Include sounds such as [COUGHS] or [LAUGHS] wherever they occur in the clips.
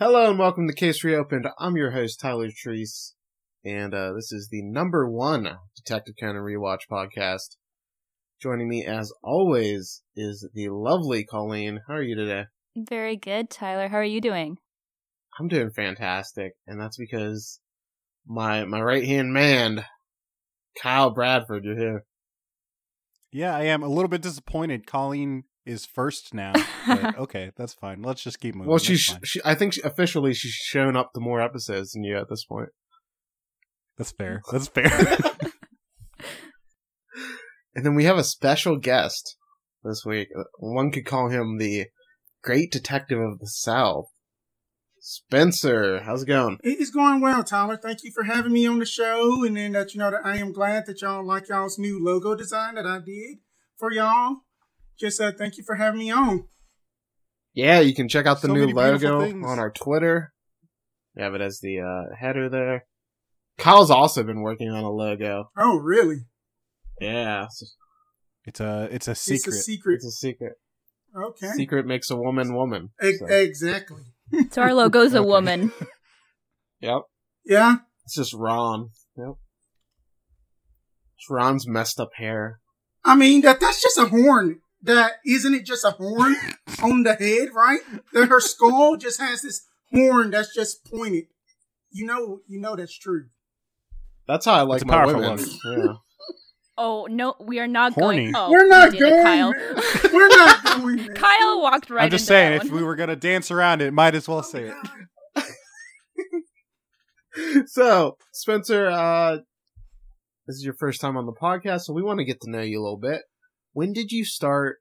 Hello and welcome to Case Reopened. I'm your host, Tyler Treese, and uh, this is the number one Detective Conan Rewatch podcast. Joining me, as always, is the lovely Colleen. How are you today? Very good, Tyler. How are you doing? I'm doing fantastic, and that's because my my right hand man, Kyle Bradford, you're here. Yeah, I am a little bit disappointed. Colleen is first now. But [LAUGHS] okay, that's fine. Let's just keep moving. Well, That's she's she, I think she, officially she's shown up to more episodes than you at this point. That's fair. [LAUGHS] That's fair. [LAUGHS] And then we have a special guest this week. Uh, One could call him the Great Detective of the South, Spencer. How's it going? It is going well, Tyler. Thank you for having me on the show. And then that you know that I am glad that y'all like y'all's new logo design that I did for y'all. Just uh, thank you for having me on. Yeah, you can check out the So new logo on our Twitter. We have it as the uh, header there. Kyle's also been working on a logo. Oh, really? Yeah, it's, it's a it's a secret. It's a secret. it's a secret. Okay. Secret makes a woman woman. Ex- So, Exactly. So our logo's a Okay. woman. [LAUGHS] yep, Yeah. it's just Ron. Yep, it's Ron's messed up hair. I mean that that's just a horn. That isn't it just a horn on the head, right? That her skull just has this horn that's just pointed. You know, you know that's true. That's how I like a my powerful women. Yeah. [LAUGHS] Oh no, we are not Horny. going. Oh, We're not you did it, going Kyle. there. We're not [LAUGHS] going there. Kyle walked right. I'm just into saying, that if one. we were gonna dance around it, might as well say it. [LAUGHS] so, Spencer, uh, this is your first time on the podcast, so we want to get to know you a little bit. When did you start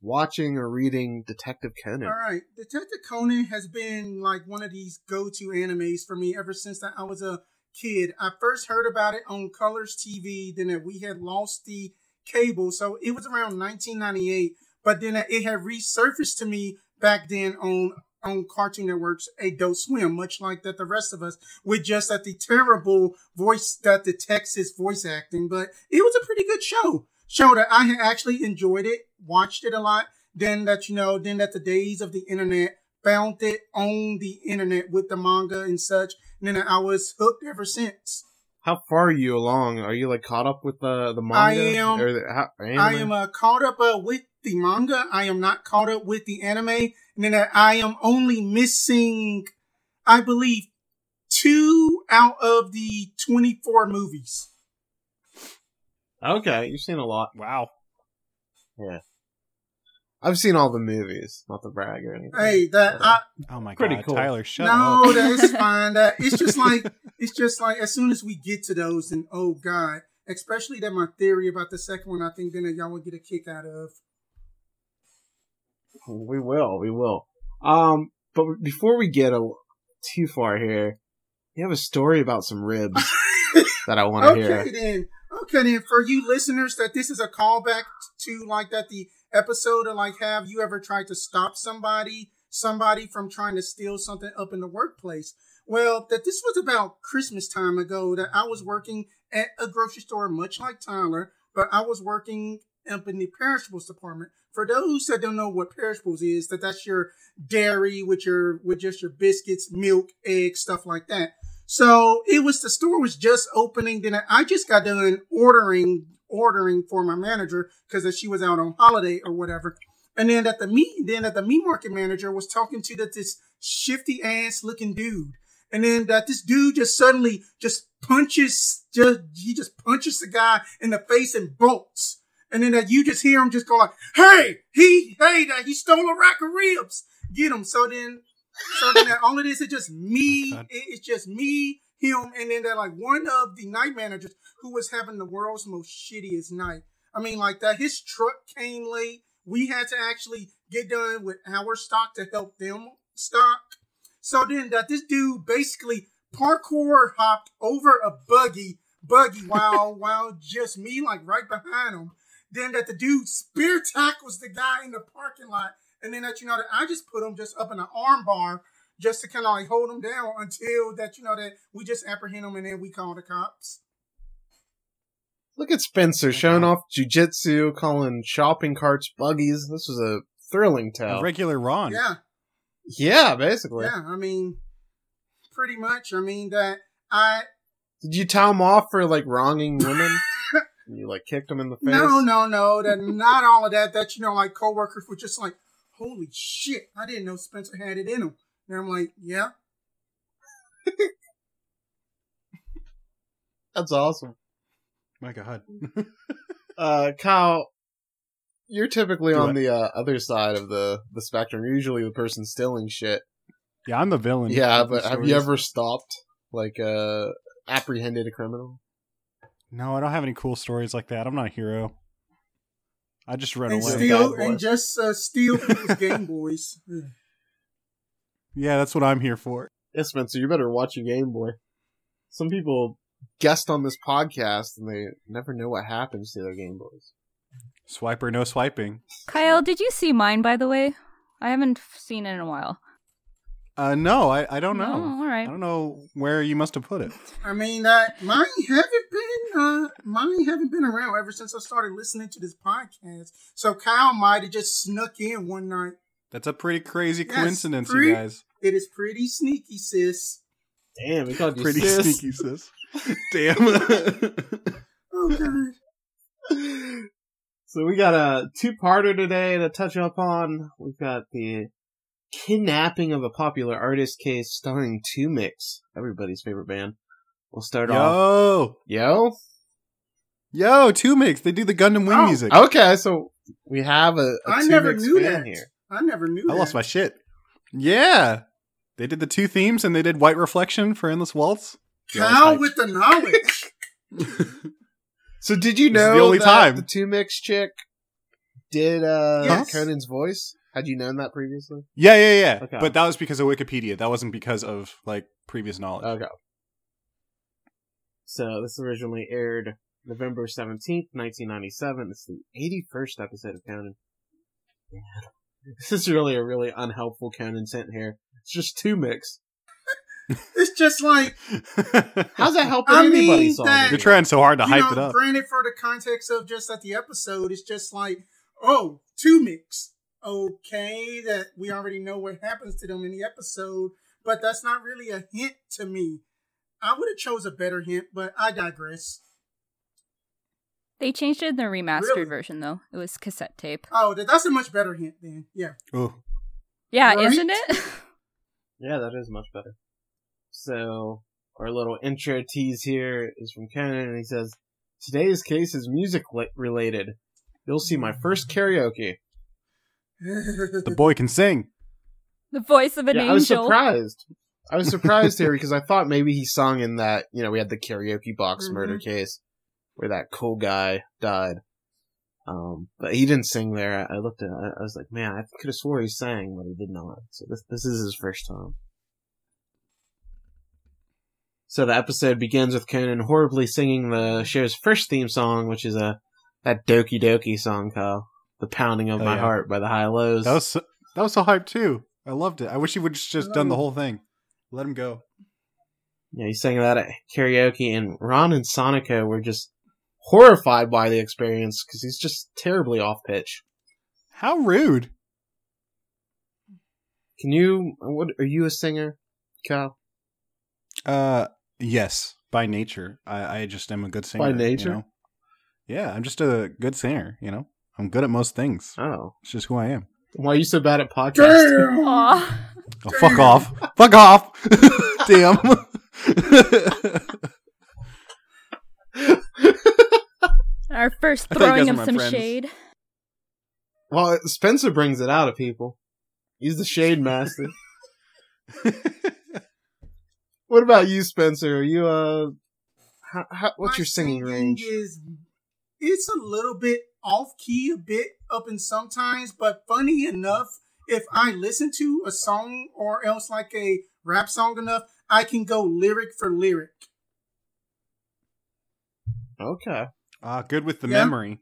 watching or reading Detective Conan? All right, Detective Conan has been like one of these go-to animes for me ever since I was a kid. I first heard about it on Colors TV, then that we had lost the cable, so it was around 1998. But then it had resurfaced to me back then on on Cartoon Network's Adult Swim, much like that the rest of us, with just that the terrible voice that the Texas voice acting. But it was a pretty good show. Show that I had actually enjoyed it, watched it a lot. Then that you know, then that the days of the internet found it on the internet with the manga and such. And then I was hooked ever since. How far are you along? Are you like caught up with the the manga? I am- the, how. I am uh, caught up uh, with the manga. I am not caught up with the anime. And then uh, I am only missing, I believe, two out of the 24 movies. Okay. You've seen a lot. Wow. Yeah. I've seen all the movies, not the brag or anything. Hey, that I, Oh my Pretty god, cool. Tyler, shut no, up. that's [LAUGHS] fine. That it's just like it's just like as soon as we get to those, and oh god, especially that my theory about the second one, I think then that y'all will get a kick out of. We will, we will. Um, but before we get a, too far here, you have a story about some ribs [LAUGHS] that I want to Okay hear. then. Okay then. For you listeners, that this is a callback to like that the episode of like have you ever tried to stop somebody somebody from trying to steal something up in the workplace? Well, that this was about Christmas time ago. That I was working at a grocery store, much like Tyler, but I was working up in the perishables department. For those that don't know what perishables is, that that's your dairy with your with just your biscuits, milk, eggs, stuff like that. So it was the store was just opening. Then I just got done ordering ordering for my manager because she was out on holiday or whatever. And then at the meet, then that the meat market manager was talking to that this shifty ass looking dude. And then that this dude just suddenly just punches, just he just punches the guy in the face and bolts. And then that you just hear him just go like, "Hey, he, hey, that he stole a rack of ribs. Get him." So then, so then that all of this is just me. God. It- it's just me, him, and then that like one of the night managers who was having the world's most shittiest night. I mean, like that his truck came late. We had to actually get done with our stock to help them stock. So then that this dude basically parkour hopped over a buggy, buggy while [LAUGHS] while just me like right behind him. Then that the dude spear tackles the guy in the parking lot, and then that you know that I just put him just up in an arm bar just to kind of like hold him down until that you know that we just apprehend him and then we call the cops. Look at Spencer showing off jujitsu, calling shopping carts buggies. This was a thrilling A tale. regular Ron. Yeah, Yeah, basically. Yeah, I mean, pretty much. I mean that I Did you tell him off for like wronging [LAUGHS] women? and you like kicked him in the face? no, no, no. That not all of that. That you know, like coworkers were just like, "Holy shit! I didn't know Spencer had it in him." And I'm like, "Yeah." That's awesome. My God. [LAUGHS] Uh, Kyle, you're typically Do on what? the uh, other side of the the spectrum. You're usually the person stealing shit. yeah, I'm the villain. Yeah, of the but have you ever stopped like uh apprehended a criminal? No, I don't have any cool stories like that. I'm not a hero. I just run and away. steal Bad and just uh, steal people's Game [LAUGHS] Boys. Yeah, that's what I'm here for. Yeah, Spencer, you better watch your Game Boy. Some people guest on this podcast and they never know what happens to their Game Boys. Swiper, no swiping. Kyle, did you see mine, by the way? I haven't seen it in a while. Uh, no, I, I don't know. Oh, all right. I don't know where you must have put it. I mean, uh, mine haven't been uh, mine haven't been around ever since I started listening to this podcast. So Kyle might have just snuck in one night. That's a pretty crazy Yes, coincidence, pretty- you guys. It is pretty sneaky, sis. Damn, we called you Pretty sis. sneaky, [LAUGHS] sis. Damn. [LAUGHS] [LAUGHS] Oh god. So we got a two-parter today to touch up on. We've got the kidnapping of a popular artist case starring Two Mix, everybody's favorite band. We'll start off. Yo, Yo. yo, two mix. They do the Gundam Wing Oh, music. Okay, so we have a, a I Two never Mix knew that. here. I never knew. I lost that. my shit. Yeah, they did the two themes and they did White Reflection for Endless Waltz. Yeah, I was Kyle hyped. with the knowledge. [LAUGHS] [LAUGHS] So did you know the only that time. the Two Mix chick did uh Yes. Conan's voice? Had you known that previously? Yeah, yeah, yeah. Okay. But that was because of Wikipedia. That wasn't because of like previous knowledge. Okay. So this originally aired November seventeenth, nineteen ninety seven. It's the eighty first episode of Conan. Yeah. [LAUGHS] This is really a really unhelpful Conan sent here. It's just two mix. [LAUGHS] It's just like [LAUGHS] How's that helping I anybody mean solve that- it? You're trying so hard to you hype know, it up. Granted, for the context of just at the episode, it's just like, oh, two mix. Okay, that we already know what happens to them in the episode, but that's not really a hint to me. I would have chose a better hint, but I digress. They changed it in the remastered Really? version, though. It was cassette tape. Oh, that's a much better hint then. Yeah. Ooh. Yeah, Right? isn't it? [LAUGHS] Yeah, that is much better. So, our little intro tease here is from Conan, and he says, Today's case is music related. You'll see my first karaoke. The boy can sing. the voice of an yeah, I was angel. surprised. I was surprised here because [LAUGHS] I thought maybe he sung in that, you know, we had the karaoke box Mhm. murder case where that cool guy died. Um, but he didn't sing there. I looked at it, I was like, man, I could have swore he sang, but he did not. So this, this is his first time. So the episode begins with Conan horribly singing the show's first theme song, which is a, that Doki Doki song, Kyle. The Pounding of Oh, My yeah. Heart by the High Lows. That was so, that was so hype too. I loved it. I wish he would just, just done the whole thing. Let him go. Yeah, he sang that at karaoke, and Ron and Sonoko were just horrified by the experience because he's just terribly off pitch. How rude. Can you? What are you a singer, Kyle? Uh, yes, by nature. I, I just am a good singer. By you nature? know? Yeah, I'm just a good singer. You know, I'm good at most things. Oh, It's just who I am. why are you so bad at podcasting? Damn. Aw. Oh, fuck off! fuck off! [LAUGHS] Damn. [LAUGHS] Our first I thought you throwing guys of were my some friends. shade. well, Spencer brings it out of people. He's the shade [LAUGHS] master. what about you, Spencer? Are you uh, how, how, what's My your singing range? Is it's a little bit off key, a bit up in sometimes, but funny enough, if I listen to a song or else like a rap song enough, I can go lyric for lyric. Okay. Ah, good with the Yeah. memory.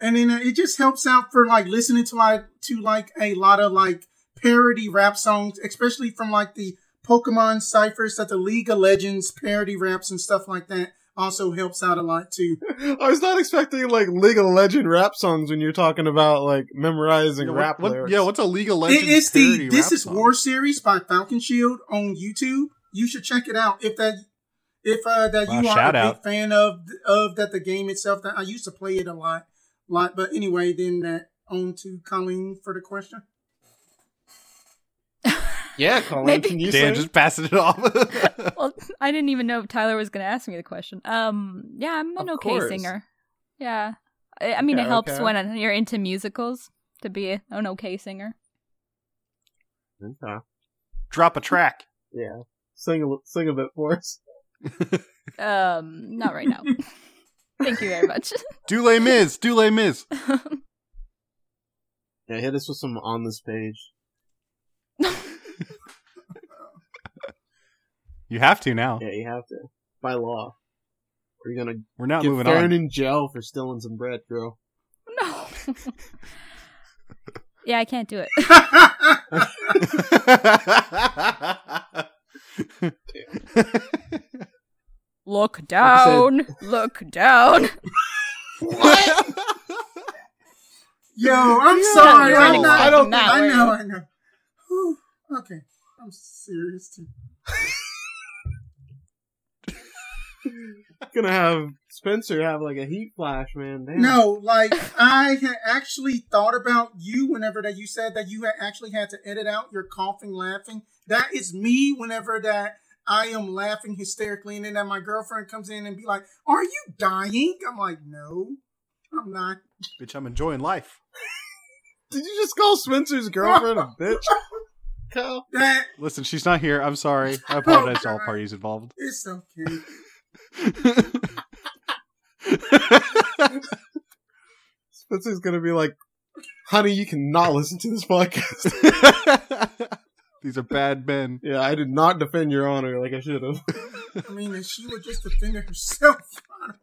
and then uh, it just helps out for like listening to like to like a lot of like parody rap songs, especially from like the Pokemon ciphers that the League of Legends parody raps and stuff like that. Also helps out a lot too. [LAUGHS] I was not expecting like League of Legend rap songs when you're talking about like memorizing Yeah, rap what, what- lyrics. yeah, what's a League of It Legends is the This rap is song? War series by Falconshield on YouTube. You should check it out if that if uh, that Wow, you are shout a out. big fan of of that the game itself. That I used to play it a lot, lot. But anyway, then that on to Colleen for the question. Yeah, [LAUGHS] Colin, Maybe- can you Dan sing? just passing it off. [LAUGHS] well, I didn't even know if Tyler was going to ask me the question. Um, yeah, I'm an Of okay course. singer. Yeah, I, I mean, Okay, it helps okay. when you're into musicals to be an okay singer. Okay. Drop a track. Yeah, sing a sing a bit for us. [LAUGHS] Um, not right now. Thank you very much. Do Les Mis. Do Les Mis. Yeah, hit us with some on this page. You have to now. Yeah, you have to by law. Or you're gonna We're not get moving thrown on. in jail for stealing some bread, girl. no. [LAUGHS] yeah, I can't do it. [LAUGHS] Look down. Look down. What? [LAUGHS] Yo, I'm You're sorry. not- I'm not. I don't not I know. I know. Whew, okay, I'm serious too. [LAUGHS] gonna have Spencer have like a heat flash, man. Damn. No, like I had actually thought about you whenever that you said that you had actually had to edit out your coughing, laughing. That is me whenever that I am laughing hysterically, and then that my girlfriend comes in and be like, "Are you dying?" I'm like, "No, I'm not." Bitch, I'm enjoying life. [LAUGHS] Did you just call Spencer's girlfriend a bitch? [LAUGHS] Kyle? That Listen, she's not here. I'm sorry. I apologize to all parties involved. it's okay. Spencer's gonna be like, honey, you cannot listen to this podcast. [LAUGHS] These are bad men. yeah, I did not defend your honor like I should have. I mean, if she would just defend it herself. [LAUGHS]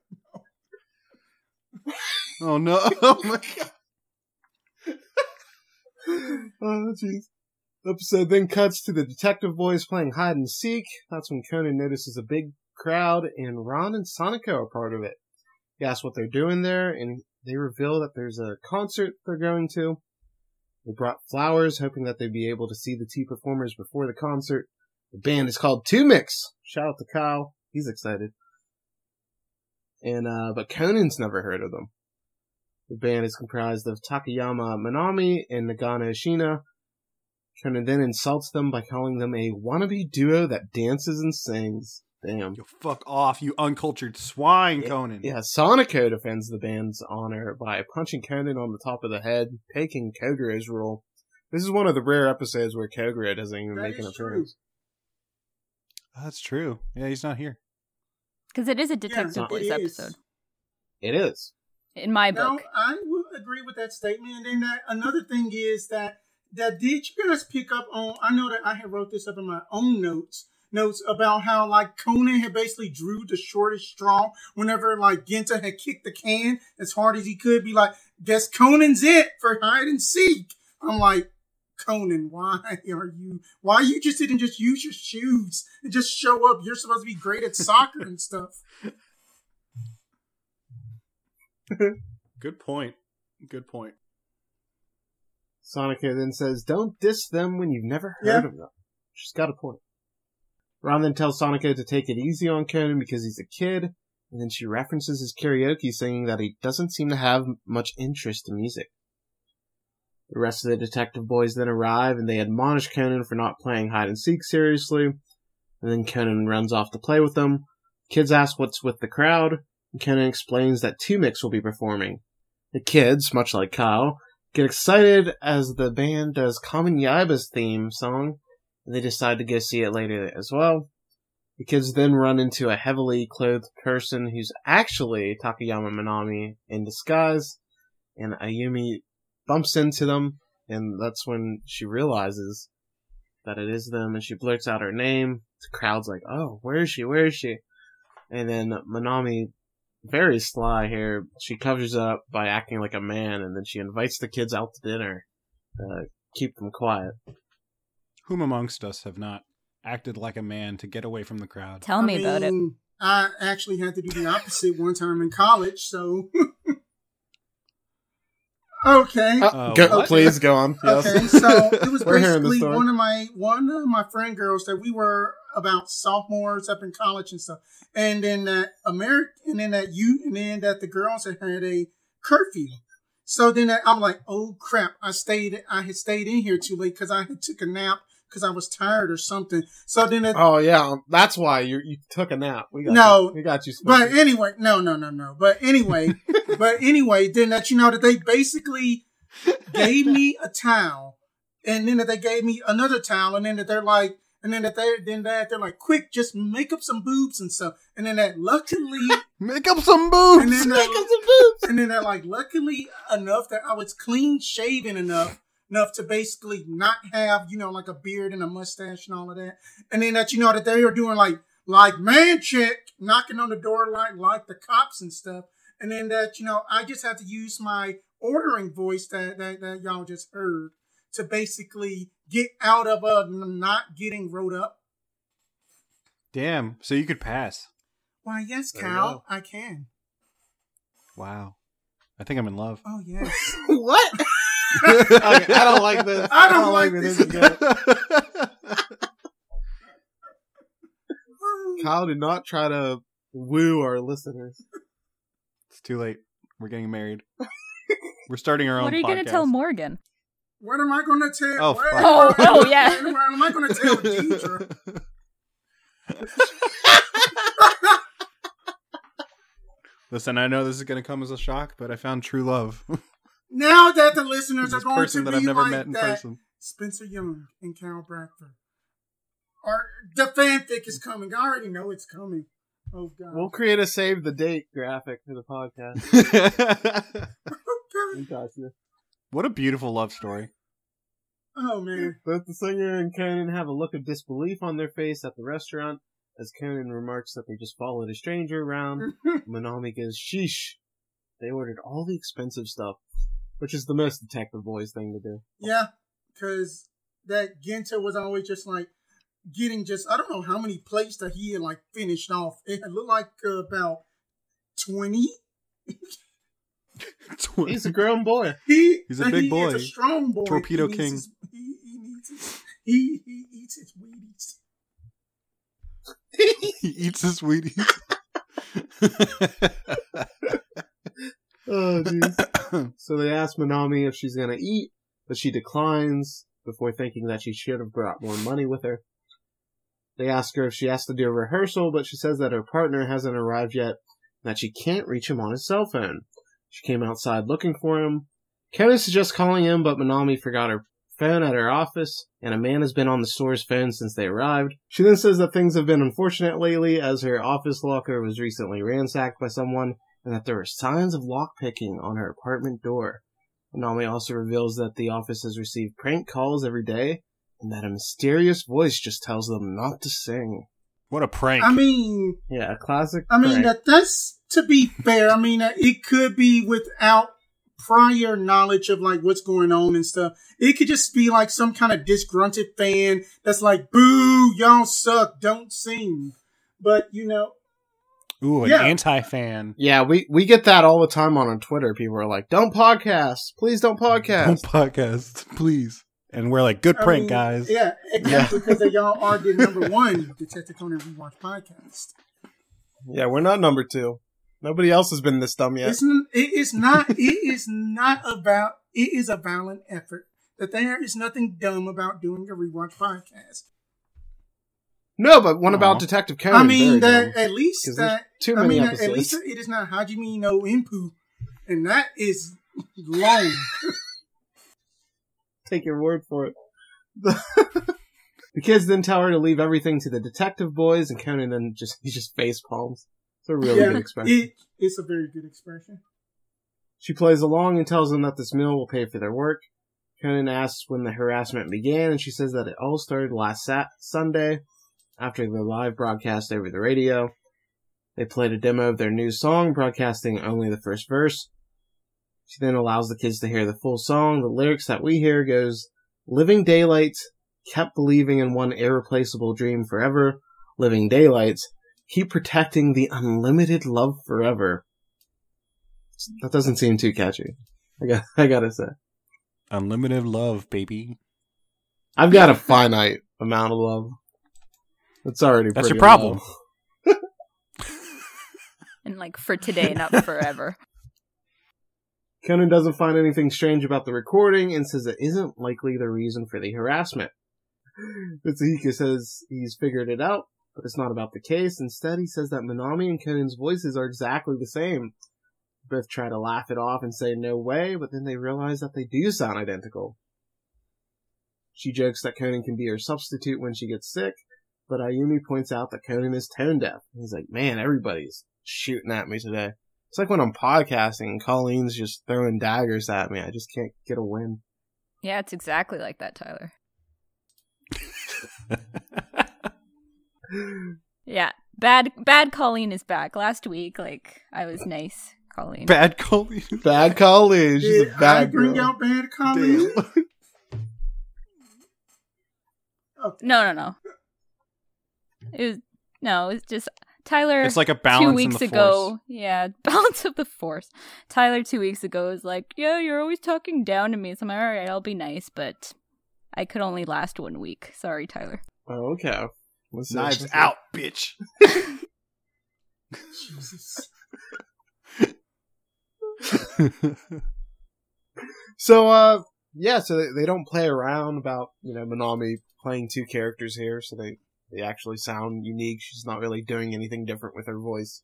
Oh no. [LAUGHS] Oh my god. oh, jeez. The episode then cuts to the detective boys playing hide and seek. That's when Conan notices a big crowd, and Ron and Sonoko are part of it. He asks what they're doing there, and they reveal that there's a concert they're going to. They brought flowers, hoping that they'd be able to see the two performers before the concert. The band is called Two Mix. Shout out to Kyle. He's excited. And, uh, but Conan's never heard of them. The band is comprised of Takayama Minami and Nagano Shiina. Conan then insults them by calling them a wannabe duo that dances and sings. Damn. You fuck off, you uncultured swine, Conan. Yeah, Sonoko defends the band's honor by punching Conan on the top of the head, taking Kogoro's role. This is one of the rare episodes where Kogoro doesn't even That make an is true. appearance. That's true. Yeah, he's not here. Because it is a Detective Yeah, Boys episode. It is. In my No, book. I would agree with that statement. And then that another thing is that that did you guys pick up on? I know that I had wrote this up in my own notes. Notes about how like Conan had basically drew the shortest straw whenever like Genta had kicked the can as hard as he could. Be like, guess Conan's it for hide and seek. I'm like, Conan, why [LAUGHS] are you? Why you just didn't just use your shoes and just show up? You're supposed to be great at soccer and stuff. [LAUGHS] Good point. Good point. Sonoko then says, Don't diss them when you've never heard Yeah. of them. She's got a point. Ron then tells Sonoko to take it easy on Conan because he's a kid, and then she references his karaoke singing that he doesn't seem to have much interest in music. The rest of the detective boys then arrive and they admonish Conan for not playing hide and seek seriously, and then Conan runs off to play with them. Kids ask what's with the crowd, and Conan explains that Two Mix will be performing. The kids, much like Kyle, get excited as the band does Common Yaiba's theme song, they decide to go see it later as well. The kids then run into a heavily clothed person who's actually Takayama Minami in disguise, and Ayumi bumps into them, and that's when she realizes that it is them, and she blurts out her name. The crowd's like, oh, where is she? Where is she? And then Minami very sly here. She covers up by acting like a man, and then she invites the kids out to dinner. Uh, keep them quiet. Whom amongst us have not acted like a man to get away from the crowd? Tell I me about it. I actually had to do the opposite one time in college. So, [LAUGHS] okay. Oh, Uh, go, what? please go on. [LAUGHS] Yes. Okay, so it [LAUGHS] was We're hearing the basically one of my one of my friend girls that we were about sophomores up in college and stuff, and then that American, and then that you, and then that the girls had had a curfew. So then I'm like, oh crap! I stayed, I had stayed in here too late because I had took a nap because I was tired or something. So then, it, Oh yeah, that's why you you took a nap. We got No, you. we got you. but Smokey. anyway, no, no, no, no. But anyway, [LAUGHS] but anyway, then that you know that they basically gave me a towel, and then that they gave me another towel, and then that they're like, and then that they then that they're like, quick, just make up some boobs and stuff, and then that luckily, [LAUGHS] Make up some boobs. and then Make up some boobs. and then that like luckily enough that I was clean shaven enough. Enough to basically not have, you know, like a beard and a mustache and all of that. And then that, you know, that they are doing like, like man check, knocking on the door like, like the cops and stuff. And then that, you know, I just had to use my ordering voice that, that, that y'all just heard to basically get out of uh, n- not getting wrote up. Damn. So you could pass. Why, yes, Cal. I can. Wow. I think I'm in love. Oh, yes. [LAUGHS] what? Okay, I don't like this. I don't oh, like this. this. Kyle did not try to woo our listeners. it's too late. We're getting married. We're starting our own What are you going gonna tell Morgan? What am I going to tell? Oh, what- fuck. Oh, oh, yeah. What am I going to tell [LAUGHS] Deidre? Listen, I know this is going to come as a shock, but I found true love. [LAUGHS] Now that the listeners are going person to that be I've never like met in that, person. Spencer Young and Carol Bradford. Or the fanfic is coming. I already know it's coming. Oh god. We'll create a save the date graphic for the podcast. [LAUGHS] We got what a beautiful love story. oh man. Both the singer and Conan have a look of disbelief on their face at the restaurant as Conan remarks that they just followed a stranger around. [LAUGHS] Minami goes, sheesh. They ordered all the expensive stuff, which is the most detective boys thing to do. yeah, because that Genta was always just like getting just I don't know how many plates that he had like finished off. It looked like uh, about [LAUGHS] twenty. He's a grown boy. He He's a big he boy. Is a strong boy. Torpedo he King. his- he, he needs his, he he eats his Wheaties. [LAUGHS] he eats his Wheaties. [LAUGHS] Oh, jeez. [COUGHS] so they ask Minami if she's gonna eat, but she declines before thinking that she should have brought more money with her. They ask her if she has to do a rehearsal, but she says that her partner hasn't arrived yet, and that she can't reach him on his cell phone. She came outside looking for him. Kevin suggests calling him, but Minami forgot her phone at her office, and a man has been on the store's phone since they arrived. She then says that things have been unfortunate lately, as her office locker was recently ransacked by someone, and that there were signs of lockpicking on her apartment door. Minami also reveals that the office has received prank calls every day, and that a mysterious voice just tells them not to sing. what a prank. I mean, Yeah, a classic. I mean that that's to be fair. I mean it could be without prior knowledge of like what's going on and stuff. It could just be like some kind of disgruntled fan that's like, "Boo, y'all suck, don't sing." But you know, Ooh, an yeah. anti-fan. Yeah, we, we get that all the time on, on Twitter. People are like, don't podcast. Please don't podcast. Don't [LAUGHS] podcast, please. And we're like, good I prank, mean, guys. Yeah, exactly. Because y'all are the number [LAUGHS] one Detective Conan rewatch podcast. Yeah, we're not number two. Nobody else has been this dumb yet. It's it is not. it is not about. It is a violent effort. That there is nothing dumb about doing a rewatch podcast. No, but what Aw. about Detective Conan? I mean that at least there's that. too I many mean episodes. at least it is not Hajime no Ippo, and that is long. [LAUGHS] Take your word for it. [LAUGHS] the kids then tell her to leave everything to the detective boys, and Conan then just he just face palms. It's a really yeah, good expression. it, it's a very good expression. She plays along and tells them that this meal will pay for their work. Conan asks when the harassment began, and she says that it all started last sat- Sunday after the live broadcast over the radio. They played a demo of their new song, broadcasting only the first verse. She then allows the kids to hear the full song. The lyrics that we hear goes, Living daylights, kept believing in one irreplaceable dream forever. Living daylights, keep protecting the unlimited love forever. That doesn't seem too catchy. I got, [LAUGHS] I gotta say. Unlimited love, baby. I've got a finite amount of love. It's already That's your problem. [LAUGHS] And like for today, not forever. [LAUGHS] Conan doesn't find anything strange about the recording and says it isn't likely the reason for the harassment. [GASPS] Mitsuhiko says he's figured it out, but it's not about the case. Instead, he says that Minami and Conan's voices are exactly the same. Both try to laugh it off and say no way, but then they realize that they do sound identical. She jokes that Conan can be her substitute when she gets sick, but Ayumi points out that Conan is tone deaf. He's like, man, everybody's shooting at me today. It's like when I'm podcasting and Colleen's just throwing daggers at me. I just can't get a win. Yeah, it's exactly like that, Tyler. [LAUGHS] Yeah, bad bad Colleen is back. Last week, like I was nice, Colleen. Bad Colleen. [LAUGHS] Bad Colleen. She's Did a bad I bring girl. out bad Colleen? No, no, no. It was no. It's just Tyler. It's like a balance two in weeks the ago. force. Yeah, [LAUGHS] balance of the force. Tyler two weeks ago was like, "Yeah, you're always talking down to me." So I'm like, "All right, I'll be nice," but I could only last one week. Sorry, Tyler. Oh, okay. Let's. Knives Let's out, [LAUGHS] bitch. Jesus. [LAUGHS] So, uh, yeah, so they, they don't play around about, you know, Minami playing two characters here, so they, they actually sound unique. She's not really doing anything different with her voice.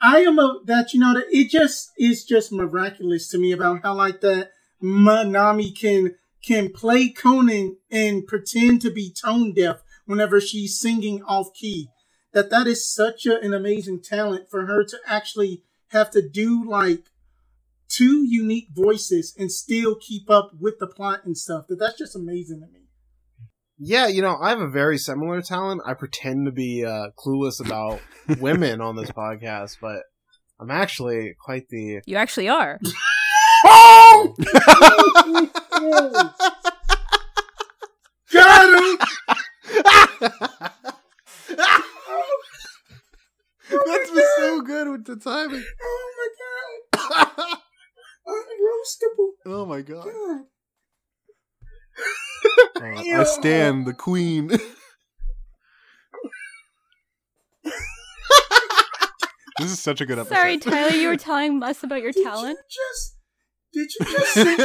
I am a that you know that it just is just miraculous to me about how like that Minami can can play Conan and pretend to be tone deaf whenever she's singing off key. That that is such a, an amazing talent for her to actually have to do like two unique voices and still keep up with the plot and stuff. That that's just amazing to me. Yeah, you know, I have a very similar talent. I pretend to be, uh, clueless about [LAUGHS] women on this podcast, but I'm actually quite the, You actually are. Oh! [LAUGHS] Got him! That's been so good with the timing. Oh my god! [LAUGHS] Unroastable. oh my god. God. Uh, I stand the queen. [LAUGHS] this is such a good episode. Sorry, Tyler. You were [LAUGHS] telling us about your Did talent. you just did you just say,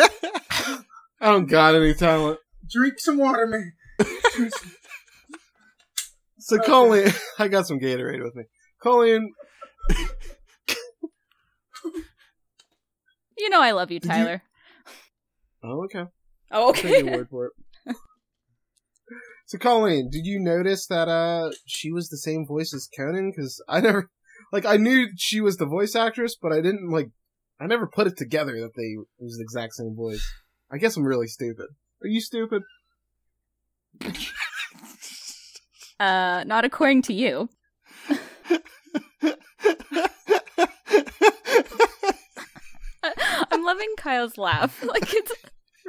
[LAUGHS] I don't got any talent. drink some water, man? Some- So Okay. Colleen, I got some Gatorade with me. Colleen, You know I love you, Did you- Tyler. oh okay, Oh, I'll take okay. word for it. [LAUGHS] So Colleen, did you notice that uh she was the same voice as Conan? Because I never, like, I knew she was the voice actress, but I didn't like, I never put it together that they it was the exact same voice. I guess I'm really stupid. Are you stupid? [LAUGHS] uh, not according to you. [LAUGHS] I'm loving Kyle's laugh. Like it's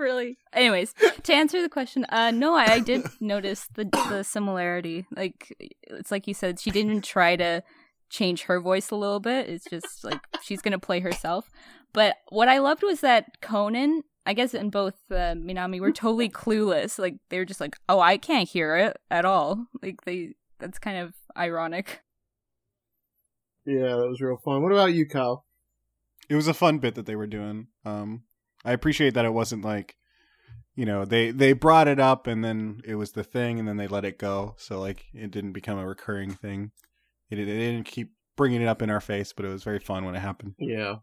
really. Anyways, to answer the question, uh, no, I, I did [LAUGHS] notice the the similarity. Like it's like you said, she didn't try to change her voice a little bit. It's just like she's gonna play herself. But what I loved was that Conan. I guess in both uh, Minami were totally clueless. Like they were just like, "Oh, I can't hear it at all." Like they. That's kind of ironic. Yeah, that was real fun. What about you, Kyle? it was a fun bit that they were doing. Um, I appreciate that it wasn't like, you know, they they brought it up and then it was the thing and then they let it go. So like it didn't become a recurring thing. It, it didn't keep bringing it up in our face, but it was very fun when it happened. Yeah.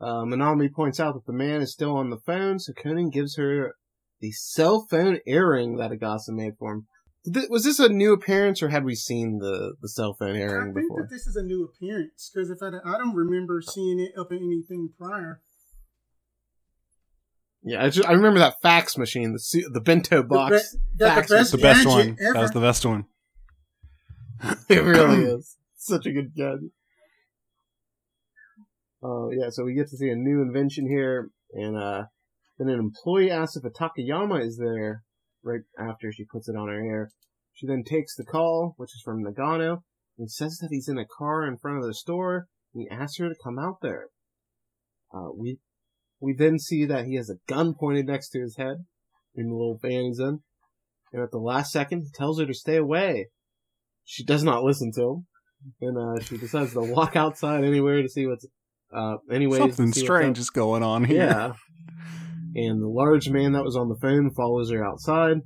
Um, Minami points out that the man is still on the phone, so Conan gives her the cell phone earring that Agasa made for him. Did thi- was this a new appearance, or had we seen the, the cell phone earring I earring think before? that this is a new appearance because if I, I don't remember seeing it up in anything prior. Yeah, I, just, I remember that fax machine, the the bento box. The, be- that fax the was best, The best one. Ever. That was the best one. it really [CLEARS THROAT] is. Such a good gadget. Oh, yeah, so we get to see a new invention here, and uh, then an employee asks if a Takayama is there right after she puts it on her hair. She then takes the call, which is from Nagano, and says that he's in a car in front of the store. And he asks her to come out there. Uh, we we then see that he has a gun pointed next to his head in the little van he's in. And at the last second, he tells her to stay away. She does not listen to him. And uh, she decides to walk outside anywhere to see what's uh, anyways. Something strange is going on here. Yeah. [LAUGHS] And the large man that was on the phone follows her outside.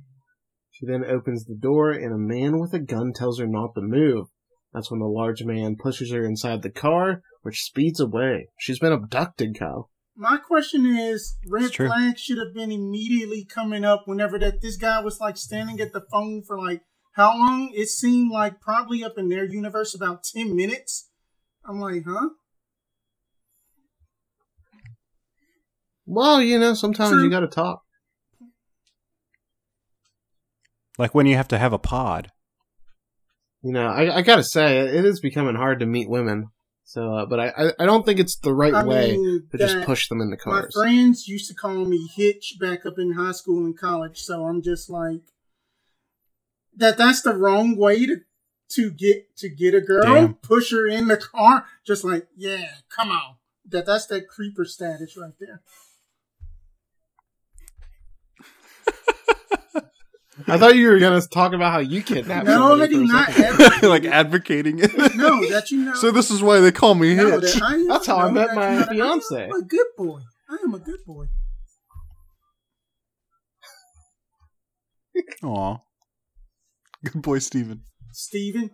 She then opens the door, and a man with a gun tells her not to move. That's when the large man pushes her inside the car, which speeds away. She's been abducted, Kyle. My question is, red It's flag should have been immediately coming up whenever that this guy was like standing at the phone for like how long? It seemed like probably up in their universe about ten minutes. I'm like, huh? Well, you know, sometimes True. you gotta talk. Like when you have to have a pod. You know, I, I gotta say, it is becoming hard to meet women. So, uh, but I, I, I don't think it's the right I way mean, to just push them into My cars. My friends used to call me Hitch back up in high school and college, so I'm just like that. That's the wrong way to to get to get a girl. Damn. Push her in the car, just like yeah, come on. That that's that creeper status right there. I thought you were gonna talk about how you kidnapped No, somebody I do for not. second. [LAUGHS] Like advocating it. No, that you know. So this is why they call me no, Hitch. that I am- That's how I met that my you know that fiance. I am a good boy. I am a good boy. Aw. Good boy, Steven. Steven.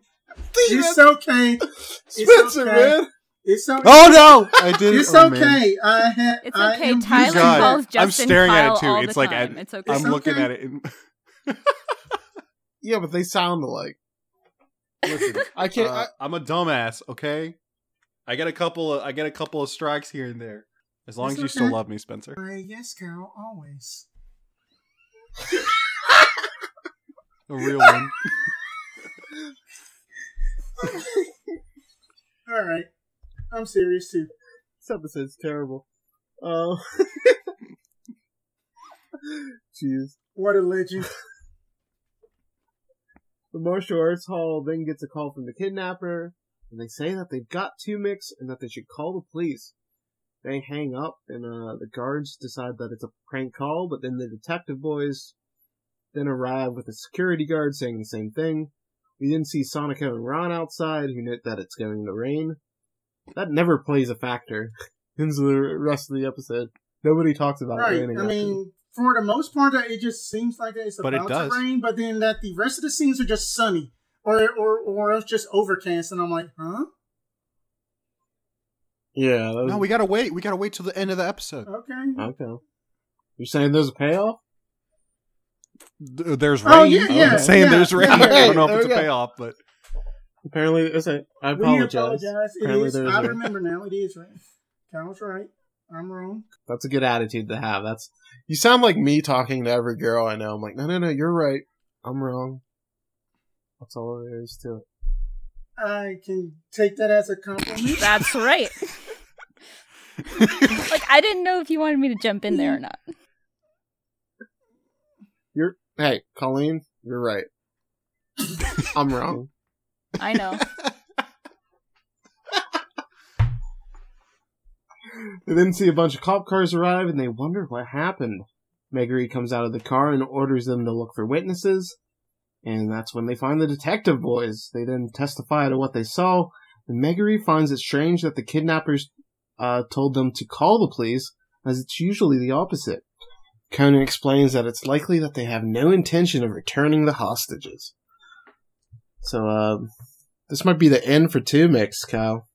Steven! It's okay. Spencer, okay. man. It's okay. Oh no! I did. It's oh, man. okay. I ha- It's okay. am Tyler calls. Justin I'm staring Kyle at it too. It's like. I- it's okay. I'm It's looking okay. at it. In, [LAUGHS] Yeah, but they sound alike. listen, I can't. uh, I'm a dumbass. Okay, I get a couple of I get a couple of strikes here and there. As long It's as you still love me, Spencer. Uh, yes, Carol, always. A real one. [LAUGHS] [LAUGHS] All right. I'm serious too. This episode's terrible. Oh. Jeez. What a legend. The martial arts hall then gets a call from the kidnapper, and they say that they've got two mix and that they should call the police. They hang up, and uh, the guards decide that it's a prank call, but then the detective boys then arrive with a security guard saying the same thing. We then see Sonoko and Ron outside, who note that it's going to rain. That never plays a factor [LAUGHS] into the rest of the episode. Nobody talks about right. raining. I mean, for the most part, it just seems like it's But it about does. to rain, but then that the rest of the scenes are just sunny. Or, or, or else just overcast, and I'm like, huh? yeah. Was, No, we gotta wait. We gotta wait till the end of the episode. Okay. okay. You're saying there's a payoff? Th- There's rain. Oh, yeah, I'm yeah, saying yeah, there's rain. yeah. I don't know if it's a go. payoff, but Apparently, it's a, I We apologize. apologize. It Apparently is. there's I a- remember now. It is right. Carol's right. I'm wrong. That's a good attitude to have. That's you sound like me talking to every girl I know. I'm like, no, no, no, you're right. I'm wrong. That's all there is to it. I can take that as a compliment. [LAUGHS] That's right. [LAUGHS] like I didn't know if you wanted me to jump in there or not. You're hey, Colleen, you're right. [LAUGHS] I'm wrong. I know. They then see a bunch of cop cars arrive and they wonder what happened. Megure comes out of the car and orders them to look for witnesses. And that's when they find the detective boys. They then testify to what they saw. And Megure finds it strange that the kidnappers uh, told them to call the police, as it's usually the opposite. Conan explains that it's likely that they have no intention of returning the hostages. So, uh, this might be the end for two mix, Kyle.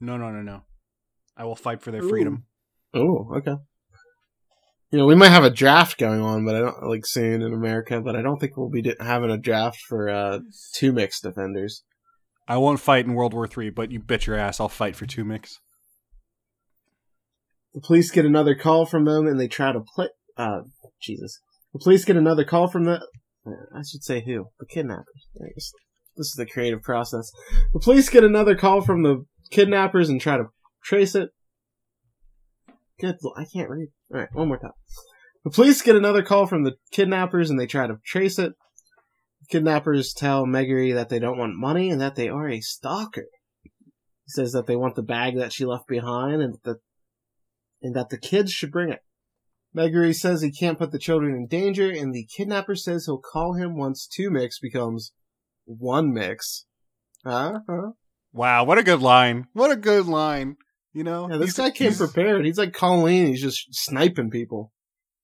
no, no, no, no. I will fight for their Ooh. freedom. Oh, okay. You know, we might have a draft going on, but I don't like soon in America. But I don't think we'll be d- having a draft for uh, two mixed defenders. I won't fight in World War Three, but you bet your ass I'll fight for two mix. The police get another call from them, and they try to play. Uh, Jesus. The police get another call from the. I should say who? The kidnappers. This is the creative process. The police get another call from the kidnappers and try to trace it. Good. I can't read. All right, one more time. The police get another call from the kidnappers and they try to trace it. The Kidnappers tell Megure that they don't want money and that they are a stalker. He says that they want the bag that she left behind and that and that the kids should bring it. Megure says he can't put the children in danger, and the kidnapper says he'll call him once two mix becomes one mix. Huh? huh? Wow, what a good line! What a good line! You know, Yeah, this He's- guy came he's- prepared. He's like Colleen. He's just sniping people.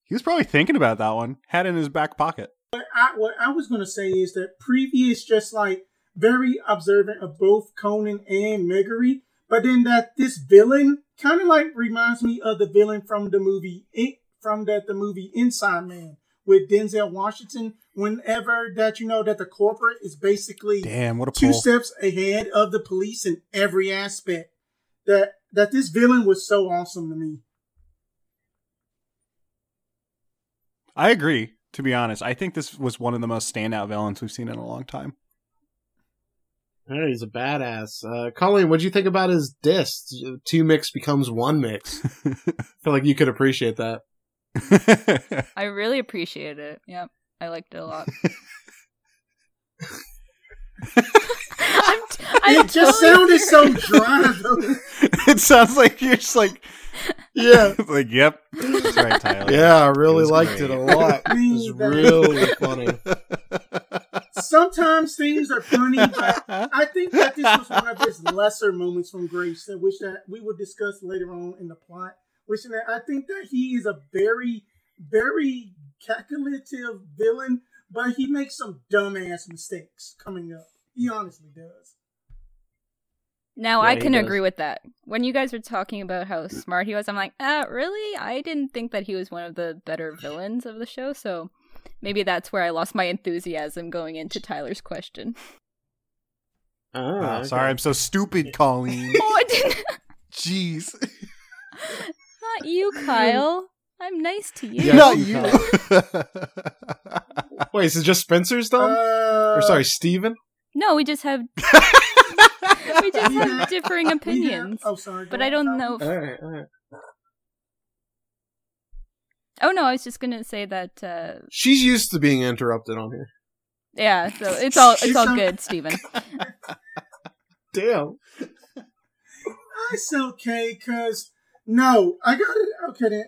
He was probably thinking about that one. Had it in his back pocket. I, what I was going to say is that previous just like very observant of both Conan and Megure, but then that this villain kind of like reminds me of the villain from the movie it from that the movie Inside Man with Denzel Washington. Whenever that you know that the corporate is basically Damn, what a two pull! steps ahead of the police in every aspect. That that this villain was so awesome to me. I agree. To be honest, I think this was one of the most standout villains we've seen in a long time. Yeah, he's a badass. Uh, Colleen, what'd you think about his diss? Two mix becomes one mix. [LAUGHS] I feel like you could appreciate that. [LAUGHS] I really appreciate it. Yep, I liked it a lot. [LAUGHS] I'm t- I'm It just totally sounded serious. so dry [LAUGHS] it sounds like you're just like, Yeah. [LAUGHS] like, yep, that's right, Tyler. Yeah, I really It liked great. it a lot. [LAUGHS] It was really funny. Sometimes things are funny, but I think that this was one of his lesser moments from Grace, that which that we will discuss later on in the plot. Which that I think that he is a very, very calculative villain, but he makes some dumbass mistakes coming up. He honestly does. Now Yeah, I can agree with that. When you guys were talking about how smart he was, I'm like, uh, really? I didn't think that he was one of the better villains of the show, so maybe that's where I lost my enthusiasm going into Tyler's question. Oh, Wow, okay. Sorry, I'm so stupid, Colleen. Oh, I didn't. Jeez. [LAUGHS] [LAUGHS] Not you, Kyle. I'm nice to you. Yeah. Not you. you. [LAUGHS] Wait, is it just Spencer's thumb? Uh, or sorry, Steven? No, we just have we just have [LAUGHS] differing we have- opinions. oh, sorry. But I don't ahead. know. If, Alright, alright. oh no, I was just gonna say that. Uh, She's used to being interrupted on here. yeah, so it's all it's all good, Steven. [LAUGHS] Damn. It's okay, cause no, I got it. Okay, then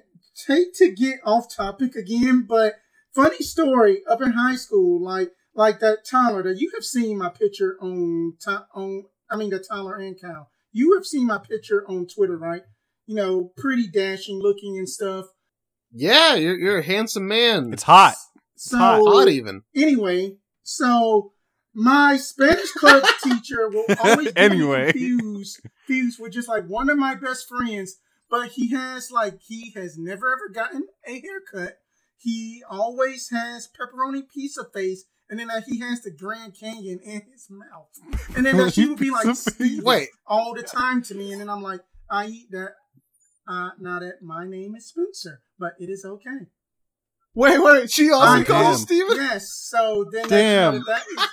take to get off topic again, but funny story. Up in high school, like like that Tyler that you have seen my picture on Ty- on. I mean, the Tyler and Kyle. You have seen my picture on Twitter, right? You know, pretty dashing looking and stuff. Yeah, you're, you're a handsome man. It's hot. So hot. hot even. anyway, so my Spanish club [LAUGHS] teacher will always be Anyway. confused, confused with just like one of my best friends, but he has like he has never ever gotten a haircut. He always has pepperoni pizza face, and then uh, he has the Grand Canyon in his mouth, and then uh, [LAUGHS] she would be like Pizza face. "Steven," Wait. all the time to me, and then I'm like, I eat that. Uh, now that my name is Spencer, but it is okay. Wait, wait. She also I calls. Steven? Yes. So then, Damn. That, that is,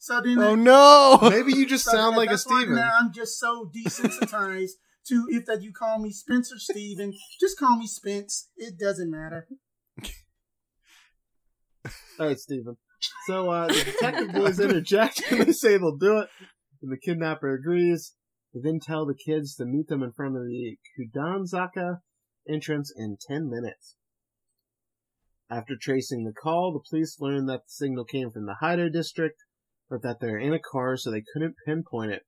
so then, Oh no! Maybe you just so sound like a Steven. Now I'm just so desensitized to if that you call me Spencer Steven, just call me Spence. It doesn't matter. [LAUGHS] All right, Steven. So uh, the detective boys interject and they say they'll do it, and the kidnapper agrees. They then tell the kids to meet them in front of the Kudanzaka entrance in ten minutes. After tracing the call, the police learn that the signal came from the Haido district, but that they're in a car so they couldn't pinpoint it.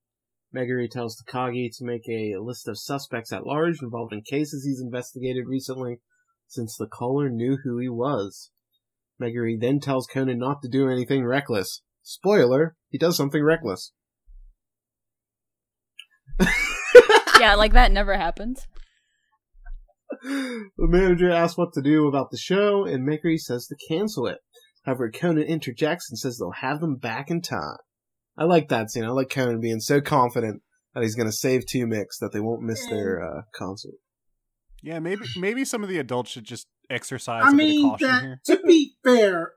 Megure tells Takagi to make a list of suspects at large involved in cases he's investigated recently, since the caller knew who he was. Megure then tells Conan not to do anything reckless. Spoiler, he does something reckless. [LAUGHS] yeah, like that never happens. the manager asks what to do about the show, and Megure says to cancel it. However, Conan interjects and says they'll have them back in time. I like that scene. I like Conan being so confident that he's going to save Two Mix that they won't miss their uh, concert. Yeah, maybe maybe some of the adults should just exercise I a bit mean of caution that here. to be fair,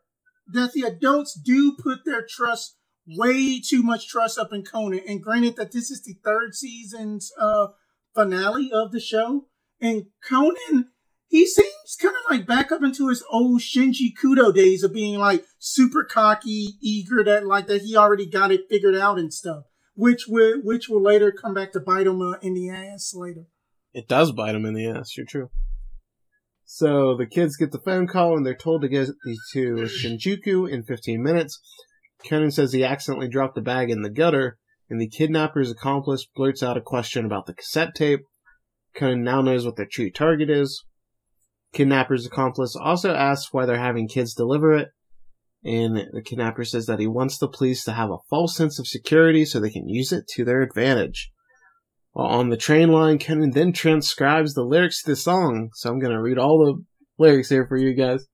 that the adults do put their trust way too much trust up in Conan. And granted that this is the third season's uh finale of the show, and Conan he seems kind of like back up into his old Shinji Kudo days of being like super cocky, eager that like that he already got it figured out and stuff, which will which will later come back to bite him uh, in the ass later. It does bite him in the ass. You're true. So the kids get the phone call and they're told to get to Shinjuku in 15 minutes. Conan says he accidentally dropped the bag in the gutter, and the kidnapper's accomplice blurts out a question about the cassette tape. Conan now knows what their true target is. Kidnapper's accomplice also asks why they're having kids deliver it, and the kidnapper says that he wants the police to have a false sense of security so they can use it to their advantage. While on the train line, Conan then transcribes the lyrics to the song, so I'm gonna read all the lyrics here for you guys.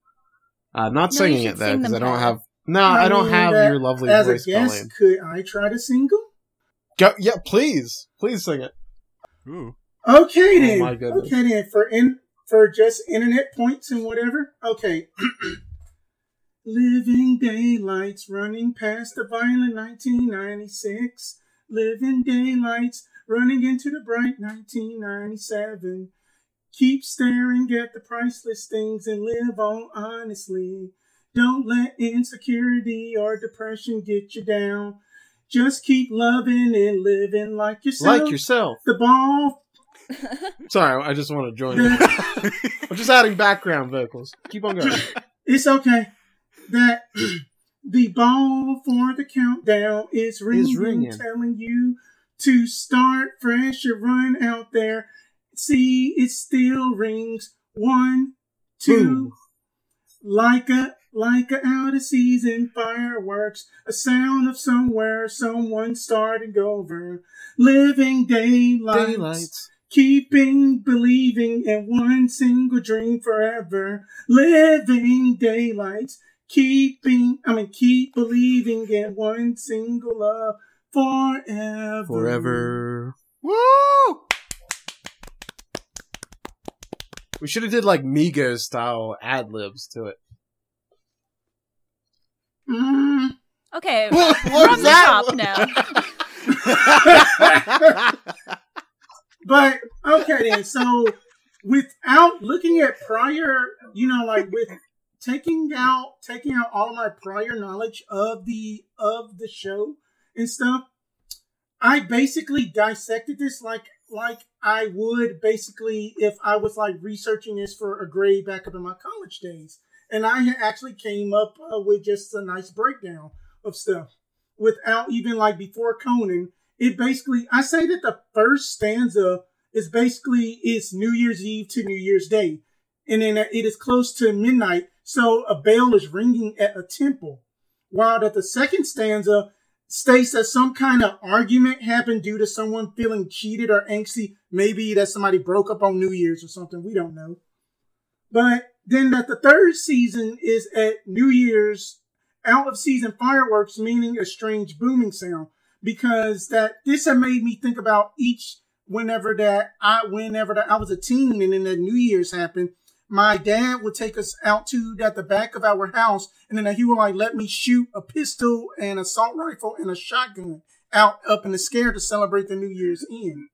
Uh, not No, singing it though, because I don't have. No, I, don't mean, have that- your lovely As voice, a guest, Colleen. could I try to single? Go, yeah, please, please sing it. Ooh. Okay Oh then. my goodness. Okay then. For in for just internet points and whatever. Okay. [CLEARS THROAT] Living daylights running past the violent 1996. Living daylights running into the bright 1997. Keep staring at the priceless things and live on honestly. Don't let insecurity or depression get you down. Just keep loving and living like yourself. Like yourself. The ball [LAUGHS] Sorry, I just want to join. in. that [LAUGHS] I'm just adding background vocals. Keep on going. [LAUGHS] it's okay. That the ball for the countdown is ringing, is ringing. telling you to start fresh or run out there. See, it still rings. One, two, Boom. like a like a out of season fireworks, a sound of somewhere, someone starting over. Living daylights. Daylights. Keeping believing in one single dream forever. Living daylights. Keeping, I mean, keep believing in one single love forever. Forever. Woo! We should have did like Migos style ad libs to it. Mm. Okay, [LAUGHS] What- from what was the that? top now. [LAUGHS] But okay then, so without looking at prior, you know, like with taking out taking out all of my prior knowledge of the of the show and stuff, I basically dissected this like like I would basically if I was like researching this for a grade back up in my college days, and I actually came up uh, with just a nice breakdown of stuff without even like before Conan. It basically I say that the first stanza is basically it's New Year's Eve to New Year's Day, and then it is close to midnight, so a bell is ringing at a temple. While that the second stanza states that some kind of argument happened due to someone feeling cheated or angsty, maybe that somebody broke up on New Year's or something. We don't know. But then that the third season is at New Year's out of season fireworks, meaning a strange booming sound because that this had made me think about each whenever that I whenever that I was a teen and then that New Year's happened, my dad would take us out to at the back of our house and then he would like let me shoot a pistol and assault rifle and a shotgun out up in the scare to celebrate the New Year's end.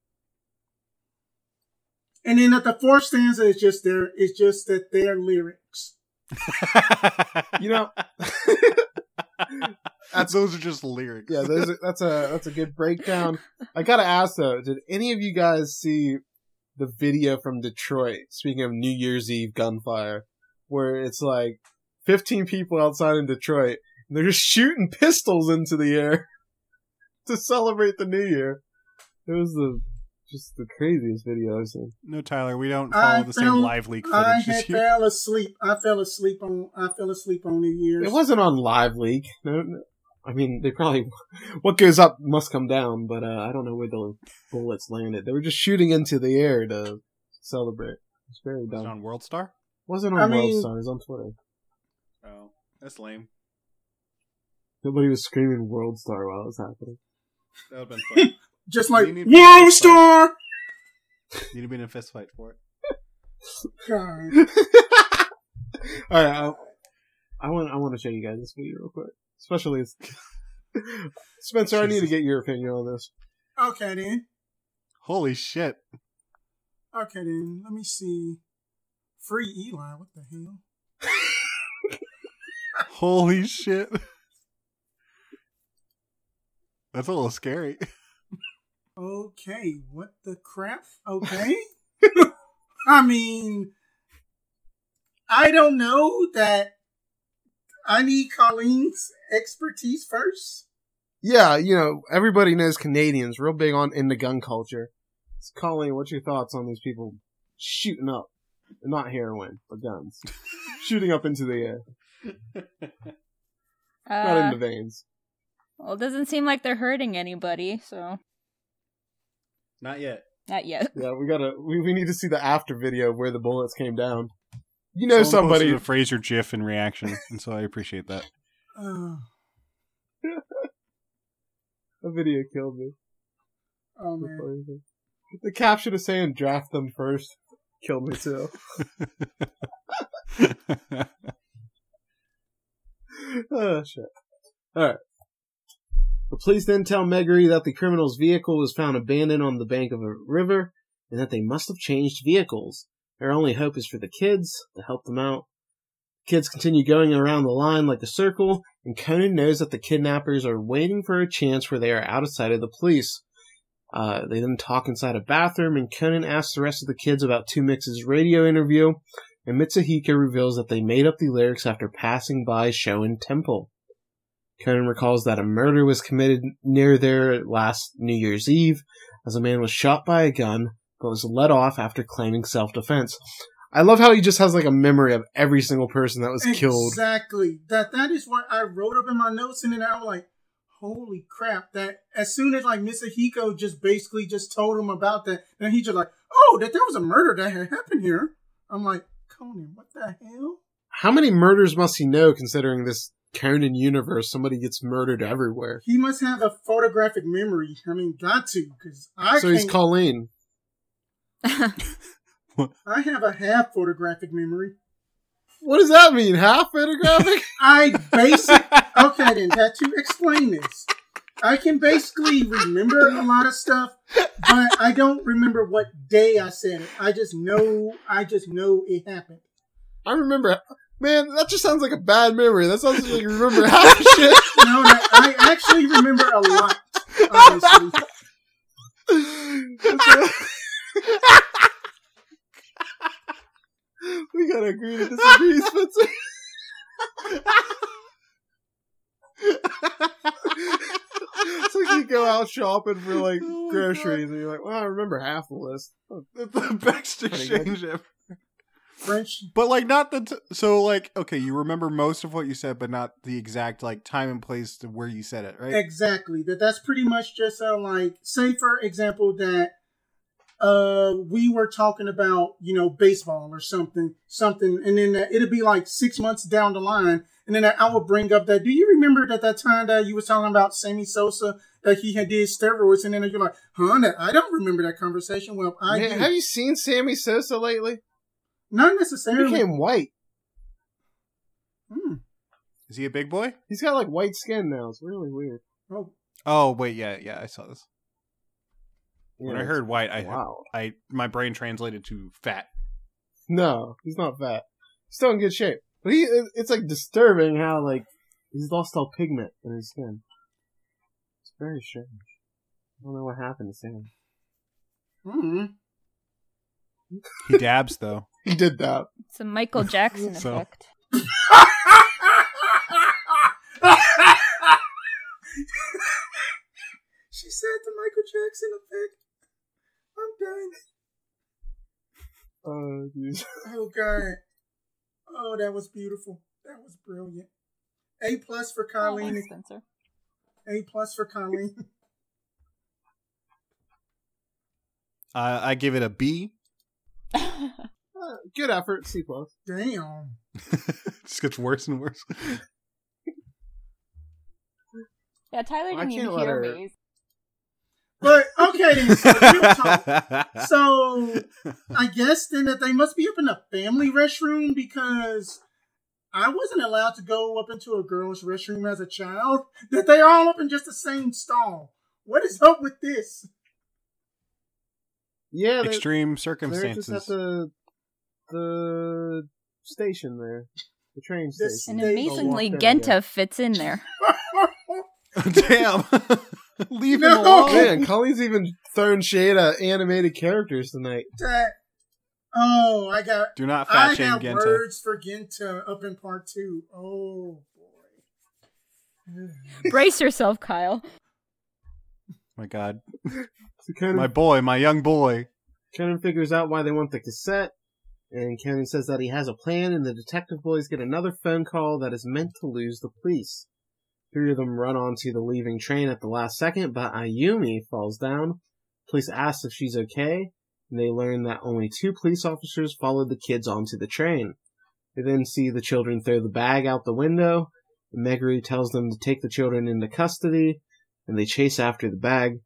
And then at the fourth stanza is just their it's just that their lyrics. [LAUGHS] You know, [LAUGHS] That's those are just lyrics. yeah, those are, that's a that's a good breakdown. I gotta ask though, did any of you guys see the video from Detroit? Speaking of New Year's Eve gunfire, where it's like 15 people outside in Detroit, and they're just shooting pistols into the air [LAUGHS] to celebrate the New Year. It was the just the craziest video I've seen. No, Tyler, we don't I follow the same fell- live leak I footage had as you. fell asleep. I fell asleep on I fell asleep on New Year's. It wasn't on Live Leak. No, no, I mean, they probably [LAUGHS] what goes up must come down, but uh, I don't know where the bullets landed. They were just shooting into the air to celebrate. It's very Was it dumb. on World Star? wasn't on I World mean- Star. It was on Twitter. Oh, that's lame. Nobody was screaming World Star while it was happening. That would have been fun. [LAUGHS] Just like You need to be a World fist fight. Star. Need to be in a fist fight for it. God. [LAUGHS] All right, I, I want I want to show you guys this video real quick, especially as, [LAUGHS] Spencer. I need to get your opinion on this. Okay then. Holy shit! Okay then. Let me see. Free Eli. What the hell? [LAUGHS] Holy shit. That's a little scary. Okay, what the crap? Okay. [LAUGHS] I mean, I don't know that I need Colleen's expertise first. Yeah, you know, everybody knows Canadians real big on in the gun culture. So Colleen, what's your thoughts on these people shooting up? Not heroin, but guns. [LAUGHS] shooting up into the air. [LAUGHS] Not in Uh, the veins. well, it doesn't seem like they're hurting anybody, so Not yet. not yet. Yeah, we gotta we, we need to see the after video where the bullets came down. You know Someone somebody posted a Fraser GIF in reaction, and so I appreciate that. Uh, [LAUGHS] a video killed me. oh man. The caption is saying draft them first. Killed me too. [LAUGHS] oh shit. Alright. The police then tell Megure that the criminal's vehicle was found abandoned on the bank of a river and that they must have changed vehicles. Their only hope is for the kids to help them out. Kids continue going around the line like a circle, and Conan knows that the kidnappers are waiting for a chance where they are out of sight of the police. Uh, they then talk inside a bathroom, and Conan asks the rest of the kids about Two Mix's radio interview, and Mitsuhiko reveals that they made up the lyrics after passing by Shoin Temple. Conan recalls that a murder was committed near there last New Year's Eve, as a man was shot by a gun, but was let off after claiming self-defense. I love how he just has like a memory of every single person that was killed. Exactly. That that is what I wrote up in my notes, and then I was like, "Holy crap!" That as soon as like Misahiko just basically just told him about that, and he just like, "Oh, that there was a murder that had happened here." I'm like, Conan, what the hell? How many murders must he know considering this Conan universe? Somebody gets murdered everywhere. He must have a photographic memory. I mean, got to because I so he's Colleen. [LAUGHS] I have a half photographic memory. What does that mean? Half photographic? [LAUGHS] I basic [LAUGHS] okay then that to explain this. I can basically remember a lot of stuff, but I don't remember what day I said it. I just know I just know it happened. I remember. Man, that just sounds like a bad memory. That sounds like you remember half shit. No, I actually remember a lot. Honestly. [LAUGHS] we gotta agree to disagree, Spencer. [LAUGHS] it's like you go out shopping for like Oh my groceries, and you're like, "Well, I remember half the list." That's [LAUGHS] the best exchange ever. French. But like not the t- so like okay, you remember most of what you said, but not the exact like time and place to where you said it, right? Exactly. That that's pretty much just a like say for example that uh we were talking about you know baseball or something something and then uh, it'll be like six months down the line and then I will bring up that do you remember that that time that you was talking about Sammy Sosa that he had did steroids and then you're like huh that, I don't remember that conversation well I Man, have you seen Sammy Sosa lately? not necessarily. He necessarily became white. Hmm. Is he a big boy? He's got like white skin now. It's really weird. oh Oh wait, yeah, yeah, I saw this. When Yeah, I heard white, I wow. I my brain translated to fat. No, he's not fat. He's still in good shape. But he, it's like disturbing how like he's lost all pigment in his skin. It's very strange. I don't know what happened to Sam. hmm. He dabs though. [LAUGHS] He did that. It's a Michael Jackson So- effect. [LAUGHS] she said the Michael Jackson effect. I'm. Oh, jeez. Oh god. Oh, that was beautiful. That was brilliant. A plus for Oh, Colleen. thanks, Spencer. A plus for Colleen. [LAUGHS] Uh, I give it a B. [LAUGHS] Uh, good effort, C plus. Damn. [LAUGHS] Just gets worse and worse. yeah, Tyler didn't can't even hear her- me. But okay. So, [LAUGHS] talk. so I guess then that they must be up in the family restroom because I wasn't allowed to go up into a girl's restroom as a child. That they all up in just the same stall. What is up with this? Yeah, they, Extreme they're just at the the station there, the train station. And amazingly, oh, Genta fits in there. [LAUGHS] [LAUGHS] Damn. [LAUGHS] Leave him alone. Man, Colleen's even throwing shade at animated characters tonight. that. Oh, I got. Do not I fat shame got Genta. words for Genta up in part two. Oh boy. [SIGHS] Brace yourself, Kyle. My God. So Conan, My boy, my young boy. Conan figures out why they want the cassette, and Conan says that he has a plan, and the detective boys get another phone call that is meant to lose the police. Three of them run onto the leaving train at the last second, but Ayumi falls down. Police ask if she's okay, and they learn that only two police officers followed the kids onto the train. They then see the children throw the bag out the window, and Megure tells them to take the children into custody, and they chase after the bag.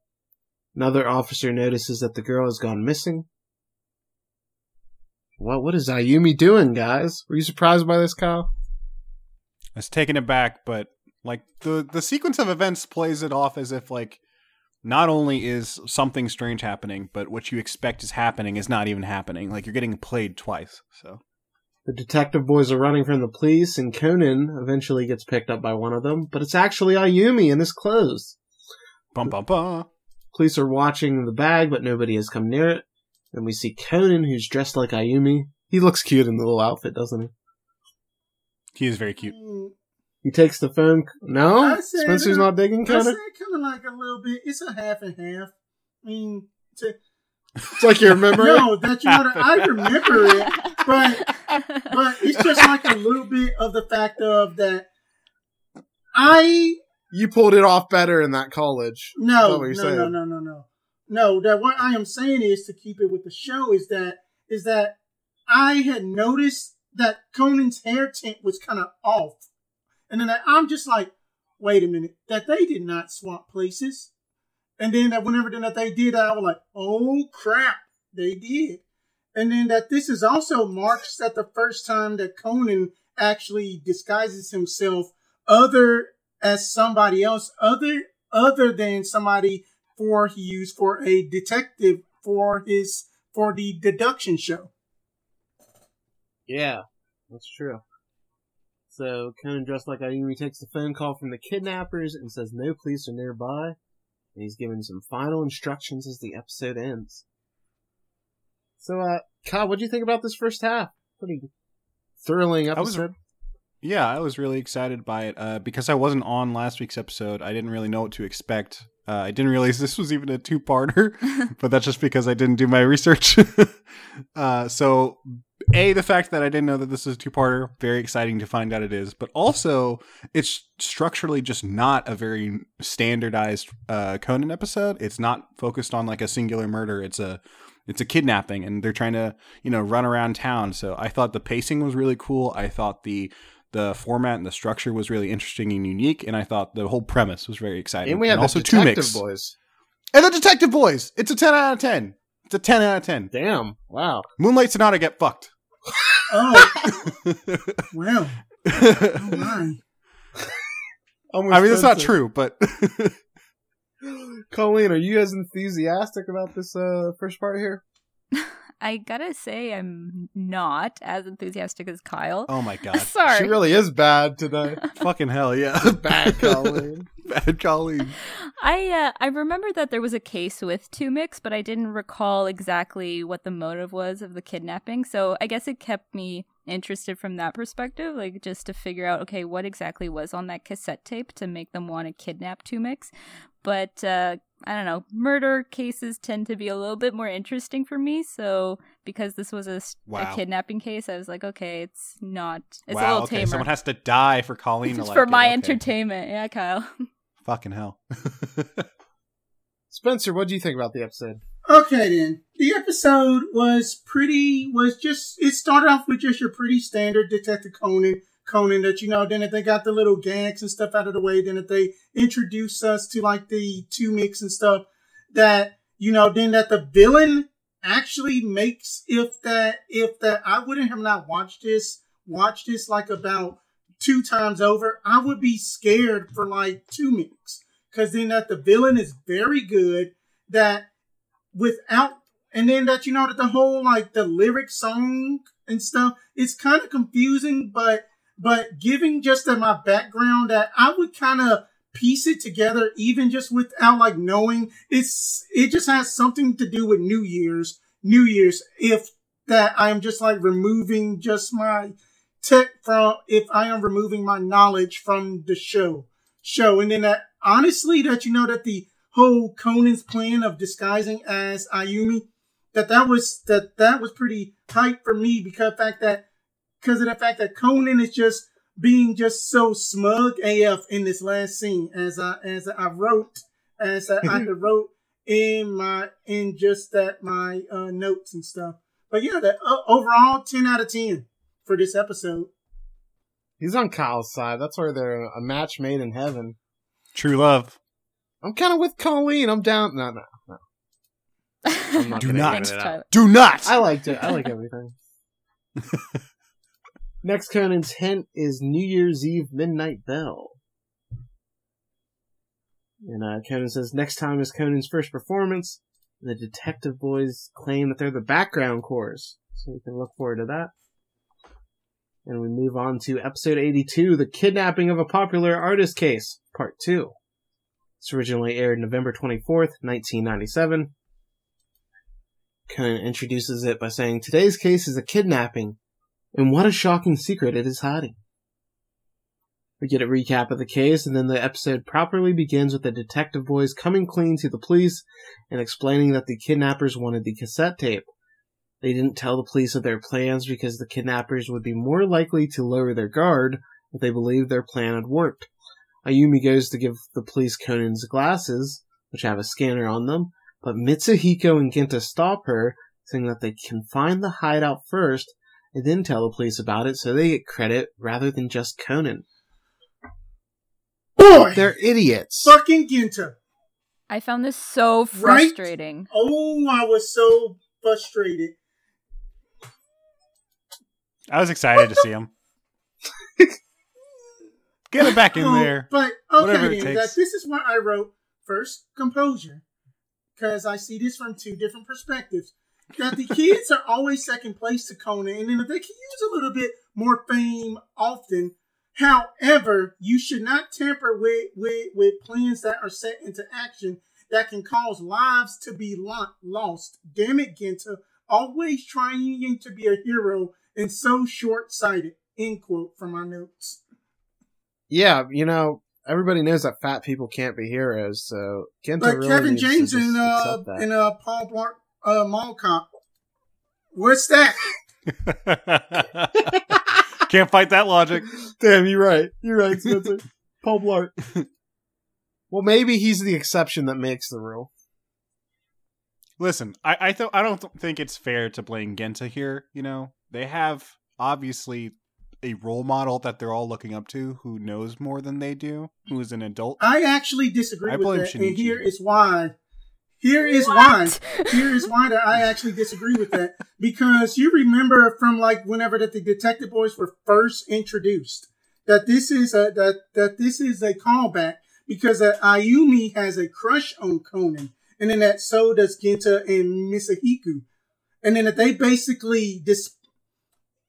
Another officer notices that the girl has gone missing. What what is Ayumi doing, guys? Were you surprised by this, Kyle? I was taken aback, but like the the sequence of events plays it off as if like not only is something strange happening, but what you expect is happening is not even happening. Like you're getting played twice. So The detective boys are running from the police, and Conan eventually gets picked up by one of them, but it's actually Ayumi in his clothes. bum bum bum. Police are watching the bag, but nobody has come near it. And we see Conan, who's dressed like Ayumi. He looks cute in the little outfit, doesn't he? He is very cute. Mm. He takes the phone. No, said, Spencer's not digging I said Conan. kind of like a little bit. It's a half and half. I mean, to, It's like you remember. no, that you know, I remember it, but but it's just like a little bit of the fact of that. I You pulled it off better in that college. No, no, no, no, no, no. No, that what I am saying is to keep it with the show is that is that I had noticed that Conan's hair tint was kind of off, and then I'm just like, wait a minute, that they did not swap places, and then that whenever then that they did, I was like, oh crap, they did, and then that this is also marks that the first time that Conan actually disguises himself other as somebody else other other than somebody for he used for a detective for his for the deduction show. Yeah, that's true. So Conan, dressed like Ayumi, takes the phone call from the kidnappers and says no police are nearby. And he's given some final instructions as the episode ends. So, uh, Kyle, what do you think about this first half? Pretty thrilling I was- episode. Yeah, I was really excited by it uh, because I wasn't on last week's episode. I didn't really know what to expect. Uh, I didn't realize [LAUGHS] this was even a two-parter, [LAUGHS] but that's just because I didn't do my research. [LAUGHS] uh, so, a the fact that I didn't know that this is a two-parter, very exciting to find out it is. But also, it's structurally just not a very standardized uh, Conan episode. It's not focused on like a singular murder. It's a it's a kidnapping, and they're trying to you know run around town. So I thought the pacing was really cool. I thought the the format and the structure was really interesting and unique, and I thought the whole premise was very exciting. And we have also two mix boys. and the Detective Boys. It's a ten out of ten. It's a ten out of ten. Damn! Wow. Moonlight Sonata get fucked. Oh [LAUGHS] well, oh my. I mean, that's not true, but [LAUGHS] Colleen, are you as enthusiastic about this uh, first part here? [LAUGHS] I gotta say, I'm not as enthusiastic as Kyle. oh my [LAUGHS] god, Sorry. She really is bad today. [LAUGHS] fucking hell, yeah, [LAUGHS] bad Colleen. bad Colleen. I uh, I remember that there was a case with two mix, but I didn't recall exactly what the motive was of the kidnapping. So I guess it kept me interested from that perspective, like just to figure out okay, what exactly was on that cassette tape to make them want to kidnap two mix. But uh, I don't know, murder cases tend to be a little bit more interesting for me. So because this was a, Wow. kidnapping case, I was like, okay, it's not. It's a wow, little okay, tamer. someone has to die for Colleen [LAUGHS] to it's like for it. my Okay. entertainment, yeah, Kyle. [LAUGHS] Fucking hell. [LAUGHS] Spencer, what do you think about the episode? Okay then. The episode was pretty was just it started off with just your pretty standard Detective Conan Conan that you know, then if they got the little gags and stuff out of the way, then if they introduce us to like the two mix and stuff, that you know, then that the villain actually makes if that if that I wouldn't have not watched this, watched this like about two times over, I would be scared for like two mix. Cause then that the villain is very good, that without and then that you know that the whole like the lyric song and stuff. It's kind of confusing, but but giving just that my background that I would kind of piece it together even just without like knowing it's it just has something to do with New Year's. New Year's if that I am just like removing just my tech from if I am removing my knowledge from the show show and then that honestly that you know that the whole Conan's plan of disguising as Ayumi that that was that that was pretty hype for me because the fact that because of the fact that Conan is just being just so smug AF in this last scene as I as I wrote as I, I wrote in my in just that my uh, notes and stuff. But yeah, that uh, overall ten out of ten for this episode. He's on Kyle's side. That's where they're a match made in heaven. True love. I'm kind of with Colleen. I'm down. No, no, no. I'm not [LAUGHS] Do not. edit it out. Tyler. Do not. I liked it. I like everything. [LAUGHS] Next Conan's hint is New Year's Eve Midnight Bell. And uh, Conan says next time is Conan's first performance. The detective boys claim that they're the background chorus, so we can look forward to that. And we move on to episode 82, The Kidnapping of a Popular Artist Case, Part 2. It's originally aired November 24th, 1997. Conan introduces it by saying, Today's case is a kidnapping, and what a shocking secret it is hiding. We get a recap of the case, and then the episode properly begins with the detective boys coming clean to the police and explaining that the kidnappers wanted the cassette tape. They didn't tell the police of their plans because the kidnappers would be more likely to lower their guard if they believed their plan had worked. Ayumi goes to give the police Conan's glasses, which have a scanner on them, but Mitsuhiko and Genta stop her, saying that they can find the hideout first and then tell the police about it so they get credit rather than just Conan. Boy, They're idiots. fucking Genta. I found this so Right? frustrating. Oh, I was so frustrated. I was excited to see him. [LAUGHS] Get it back in Oh, there. But okay, it then, takes. that this is what I wrote first. Composure, because I see this from two different perspectives. That the kids are always second place to Conan, and then they can use a little bit more fame often. However, you should not tamper with with, with plans that are set into action that can cause lives to be lo- lost. Damn it, Genta, always trying to be a hero and so short sighted. End quote from my notes. Yeah, you know, everybody knows that fat people can't be heroes, so Genta But really Kevin James and uh and uh Paul Blart uh Mall Cop. What's that? [LAUGHS] Can't fight that logic. Damn, you're right. You're right, Spencer. Paul Blart. [LAUGHS] well, maybe he's the exception that makes the rule. Listen, I I, th- I don't th- think it's fair to blame Genta here. You know, they have obviously a role model that they're all looking up to who knows more than they do, who is an adult. I actually disagree I with blame that, and here is why. Here is What? why. Here is why that I actually disagree with that because you remember from like whenever that the Detective Boys were first introduced that this is a that that this is a callback because that Ayumi has a crush on Conan, and then that so does Genta and Misahiku, and then that they basically dis.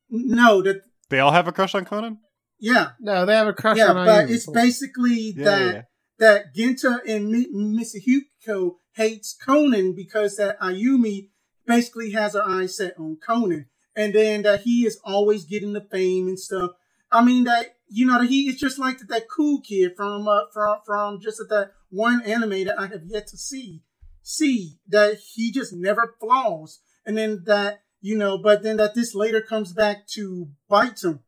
No, that They all have a crush on Conan. yeah, No, they have a crush yeah, on but Ayumi. it's basically Yeah, that yeah, yeah. that Genta and Mi- Misahiko hates Conan because that Ayumi basically has her eyes set on Conan, and then that he is always getting the fame and stuff. I mean that you know that he is just like that, that cool kid from uh, from from just that one anime that I have yet to see see that he just never flaws, and then that you know, but then that this later comes back to bite him.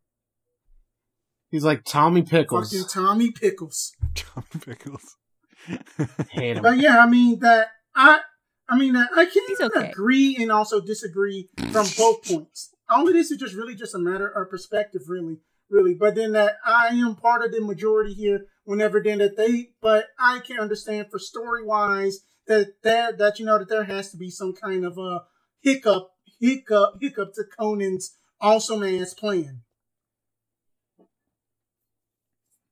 He's like Tommy Pickles. Fucking Tommy Pickles. [LAUGHS] Tommy Pickles. Hate him. But yeah, I mean that I I mean that I can He's okay. agree and also disagree from both points. All of this is just really just a matter of perspective, really, really. But then that I am part of the majority here. Whenever then that they, but I can understand for story wise that that that you know that there has to be some kind of a hiccup, hiccup, hiccup to Conan's awesome ass plan.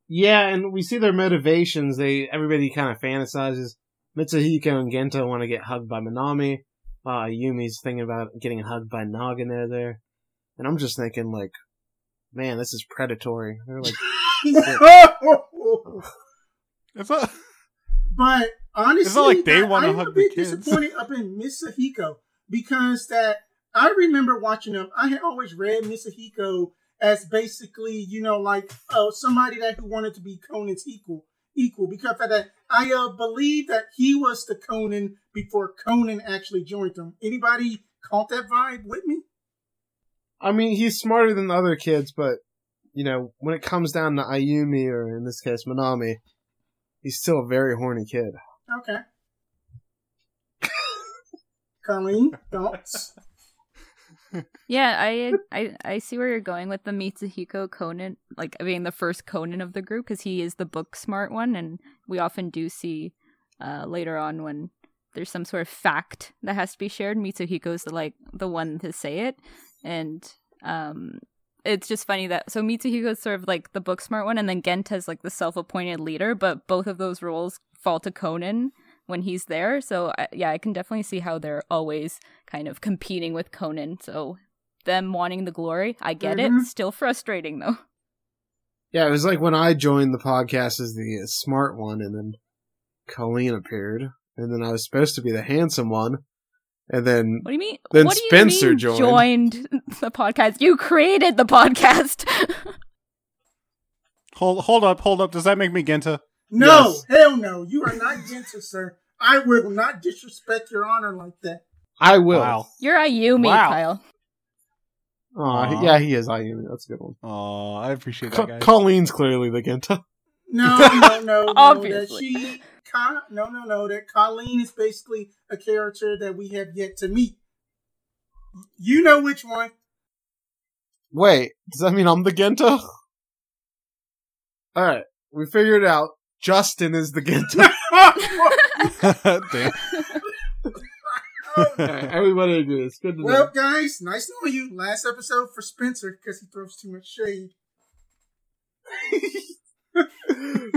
Yeah, and we see their motivations. They everybody kind of fantasizes. Mitsuhiko and Genta want to get hugged by Minami, uh, while Ayumi's thinking about getting hugged by Nagano there. and I'm just thinking like, man, this is predatory. They're like, [LAUGHS] It's a, But honestly, like they wanna hug a the bit kids. disappointed up in Mitsuhiko because that I remember watching them. I had always read Misahiko as basically, you know, like uh, somebody that who wanted to be Conan's equal, equal because of that I uh, believe that he was the Conan before Conan actually joined them. Anybody caught that vibe with me? I mean, he's smarter than the other kids, but you know, when it comes down to Ayumi or in this case Manami, he's still a very horny kid. Okay. Colleen, thoughts? [LAUGHS] Yeah, I [LAUGHS] I I see where you're going with the Mitsuhiko Conan, like being the first Conan of the group because he is the book smart one, and we often do see uh, later on when there's some sort of fact that has to be shared. Mitsuhiko's the like the one to say it, and um, it's just funny that so Mitsuhiko's sort of like the book smart one, and then Genta's like the self-appointed leader, but both of those roles fall to Conan when he's there. So I, yeah, I can definitely see how they're always kind of competing with Conan. So them wanting the glory, I get Mhm. it. Still frustrating though. Yeah, it was like when I joined the podcast as the smart one, and then Colleen appeared, and then I was supposed to be the handsome one, and then What do you mean? Then what do you Spencer mean joined. joined the podcast. You created the podcast. [LAUGHS] hold hold up, hold up. Does that make me Genta? No, Yes. hell no. You are not Genta, sir. I will not disrespect your honor like that. I will. Wow. You're Ayumi, Wow. Kyle. Aw, Aw. yeah, he is Ayumi. That's a good one. Oh, I appreciate Co- that, guys. Colleen's clearly the Genta. [LAUGHS] No, no, no, no. Obviously. That she, Ka, no, no, no. That Colleen is basically a character that we have yet to meet. You know which one. Wait, does that mean I'm the Genta? Alright, we figured it out. Justin is the Genta. [LAUGHS] Damn. Alright, everybody agrees. Good to know. well, guys, nice knowing you. Last episode for Spencer because he throws too much shade. [LAUGHS]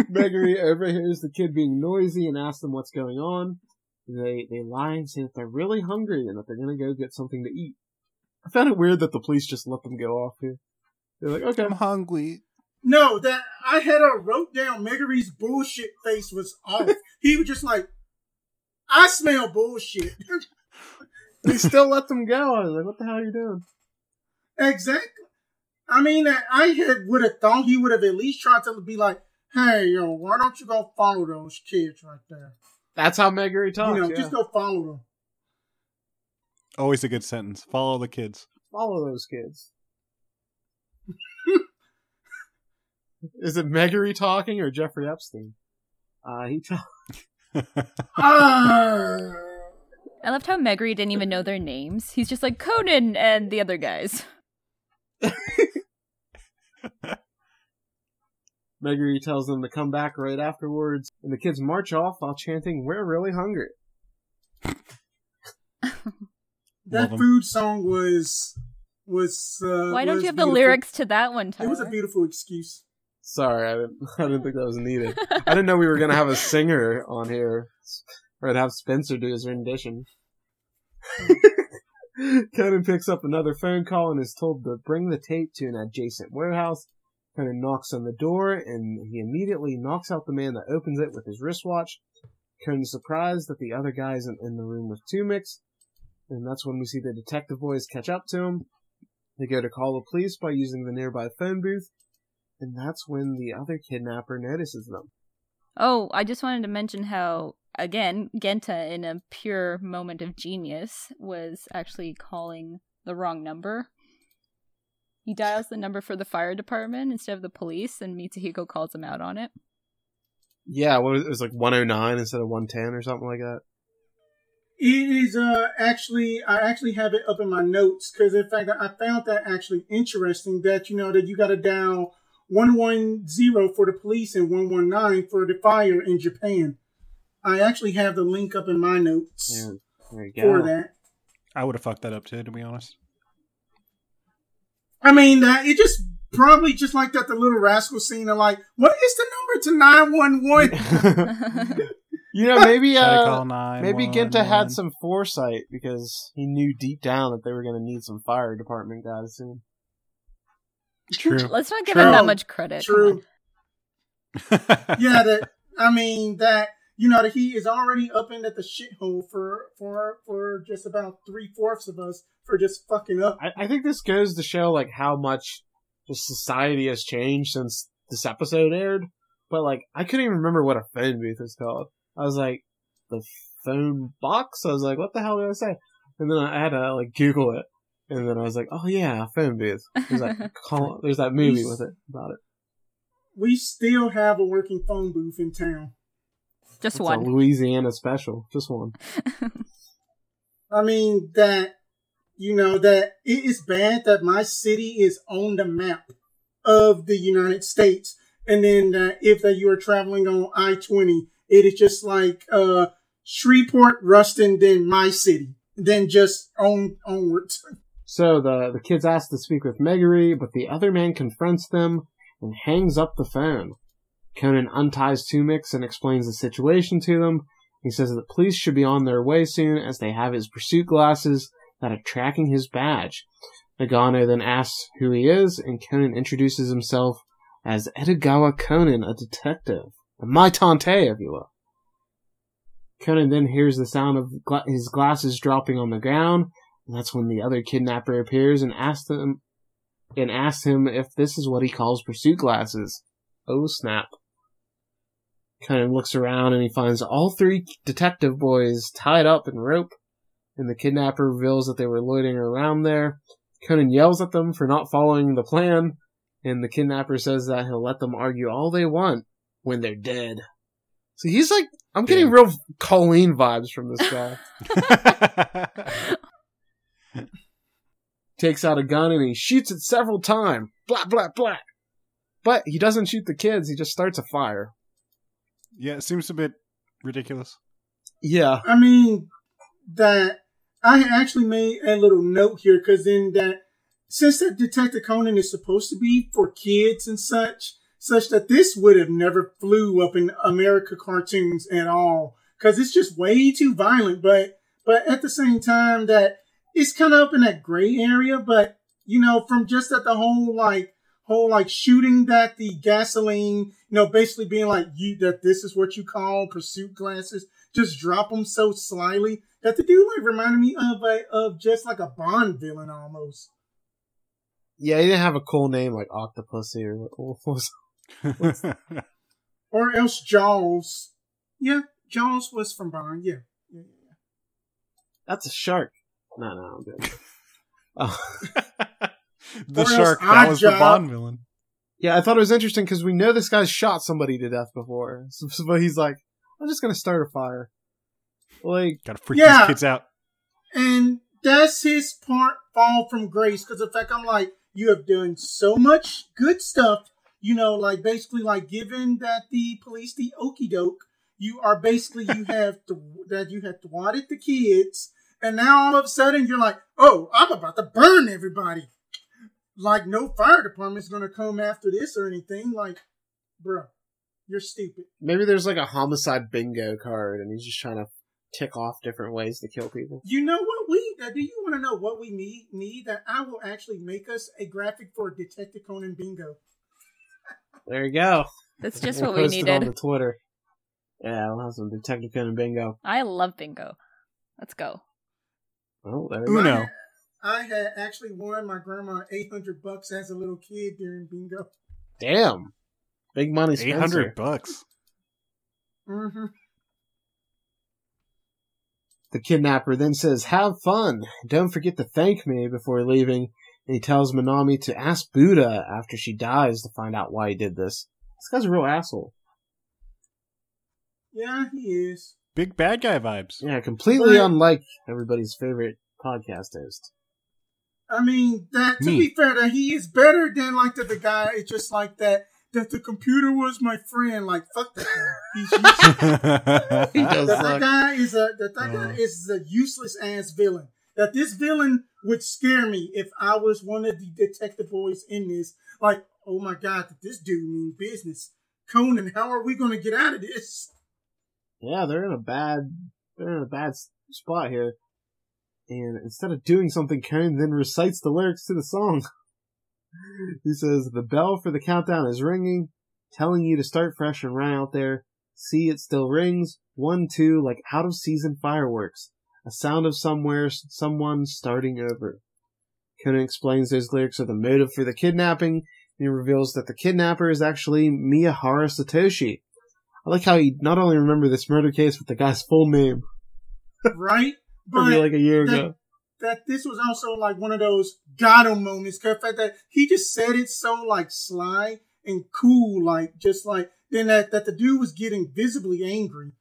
Megure overhears the kid being noisy and asks them what's going on. They they lie and say that they're really hungry and that they're gonna go get something to eat. I found it weird that the police just let them go off here. They're like, okay, I'm hungry. No, that I had a wrote down Megure's bullshit face was off. [LAUGHS] he was just like, I smell bullshit. [LAUGHS] they still let them go. I was like, what the hell are you doing? exactly. I mean, I had would have thought he would have at least tried to be like, hey, yo, why don't you go follow those kids right there? That's how Megure talks. you know, yeah. just go follow them. Always a good sentence. Follow the kids. Follow those kids. [LAUGHS] Is it Megure talking or Jeffrey Epstein? Uh, he talks. [LAUGHS] Ah. [LAUGHS] I loved how Megure didn't even know their names. He's just like Conan and the other guys. [LAUGHS] Megure tells them to come back right afterwards, and the kids march off while chanting, We're really hungry. that 'em. food song was was. Uh, Why don't was you have the lyrics to that one, Tyler? It was a beautiful excuse. Sorry, I didn't, [LAUGHS] I didn't think that was needed. I didn't [LAUGHS] know we were going to have a singer on here, or to have Spencer do his rendition. [LAUGHS] Conan picks up another phone call and is told to bring the tape to an adjacent warehouse. Conan knocks on the door, and he immediately knocks out the man that opens it with his wristwatch. Conan's surprised that the other guy isn't in the room with Two Mix, and that's when we see the detective boys catch up to him. They go to call the police by using the nearby phone booth, and that's when the other kidnapper notices them. Oh, I just wanted to mention how, again, Genta, in a pure moment of genius, was actually calling the wrong number. He dials the number for the fire department instead of the police, and Mitsuhiko calls him out on it. Yeah, what was it? it was like 109 instead of 110 or something like that. It is uh actually I actually have it up in my notes because in fact I found that actually interesting that you know that you got to dial one one zero for the police and one one nine for the fire in Japan. I actually have the link up in my notes Yeah, for that. I would have fucked that up too, to be honest. I mean that it just probably just like that the little rascal scene of like what is the number to nine one one? [LAUGHS] [LAUGHS] you know, maybe Try uh, maybe one, Genta had some foresight because he knew deep down that they were going to need some fire department guys soon. True. Let's not give True. him that much credit. True. [LAUGHS] yeah, that I mean that you know that he is already up into the shithole for for for just about three fourths of us for just fucking up. I, I think this goes to show like how much the society has changed since this episode aired. But like, I couldn't even remember what a phone booth is called. I was like, the phone box. I was like, what the hell did I say? And then I had to like Google it, and then I was like, oh yeah, phone booth. There's that [LAUGHS] call, there's that movie with it about it. We still have a working phone booth in town. Just It's a one. Louisiana special, just one. [LAUGHS] I mean that you know that it is bad that my city is on the map of the United States, and then uh, if that you are traveling on I twenty, it is just like uh, Shreveport, Ruston, then my city, then just on onwards. [LAUGHS] So the the kids ask to speak with Megure, but the other man confronts them and hangs up the phone. Conan unties Two Mix and explains the situation to them. He says that police should be on their way soon as they have his pursuit glasses that are tracking his badge. Nagano then asks who he is, and Conan introduces himself as Edogawa Conan, a detective. A meitantei, if you will. Conan then hears the sound of gla- his glasses dropping on the ground, and that's when the other kidnapper appears and asks him and asks him if this is what he calls pursuit glasses. Oh snap. Kind of looks around and he finds all three detective boys tied up in rope, and the kidnapper reveals that they were loitering around there. Conan yells at them for not following the plan, and the kidnapper says that he'll let them argue all they want when they're dead. So he's like, I'm getting real Colleen vibes from this guy. [LAUGHS] [LAUGHS] takes out a gun and he shoots it several times. Blah, blah, blah. But he doesn't shoot the kids, he just starts a fire. yeah, it seems a bit ridiculous. Yeah. I mean that I actually made a little note here because in that since that Detective Conan is supposed to be for kids and such, such that this would have never flew up in America cartoons at all because it's just way too violent. But but at the same time that it's kind of up in that gray area. But you know, from just at the whole like whole like shooting that the gasoline, you know, basically being like you that this is what you call pursuit glasses just drop them so slyly that the dude like reminded me of a of just like a Bond villain almost. Yeah, he didn't have a cool name like Octopussy or what was [LAUGHS] Or else Jaws. Yeah, Jaws was from Bond. Yeah. yeah. yeah. That's a shark. No, no, I'm good. [LAUGHS] Oh. [LAUGHS] the Or shark, that was the Bond villain. yeah, I thought it was interesting because we know this guy's shot somebody to death before. So, so- but he's like, I'm just gonna start a fire. Like, Gotta freak Yeah. these kids out. And that's his part fall from grace because in fact I'm like, you have done so much good stuff, you know, like basically like given that the police the okey doke, you are basically you [LAUGHS] have to that you have thwarted the kids, and now all of a sudden you're like, oh, I'm about to burn everybody. Like no fire department's gonna come after this or anything. Like, bro, you're stupid. maybe there's like a homicide bingo card and he's just trying to tick off different ways to kill people. You know what we? Uh, do you want to know what we need? Need that I will actually make us a graphic for Detective Conan Bingo. There you go. That's just We'll what we post it on the Twitter. Yeah, we'll have some Detective Conan bingo. I love bingo. Let's go. Oh, there you go. Uno. I had actually won my grandma eight hundred bucks as a little kid during bingo. Damn. Big money Eight Spencer. hundred bucks. Mm-hmm. The kidnapper then says, Have fun. Don't forget to thank me before leaving. And he tells Minami to ask Buddha after she dies to find out why he did this. This guy's a real asshole. Yeah, he is. Big bad guy vibes. Yeah, completely Right. unlike everybody's favorite podcast host. I mean, that to Me. be fair, that he is better than like that the guy. It's just like that. That the computer was my friend. Like fuck that guy. He's [LAUGHS] useless. He does that, that suck. guy is a that, that guy is a useless ass villain. That this villain would scare me if I was one of the detective boys in this. Like, oh my god, did this dude mean business? Conan, how are we going to get out of this? Yeah, they're in a bad, they're in a bad spot here. And instead of doing something, Conan then recites the lyrics to the song. [LAUGHS] he says the bell for the countdown is ringing, telling you to start fresh and run out there. See, it still rings. One, two, like out of season fireworks. A sound of somewhere, someone starting over. Conan explains those lyrics are the motive for the kidnapping, and he reveals that the kidnapper is actually Miyahara Satoshi. I like how he not only remembered this murder case, but the guy's full name. right? [LAUGHS] But like a year that- ago. that this was also like one of those got him moments. The fact that he just said it so like sly and cool, like just like then that that the dude was getting visibly angry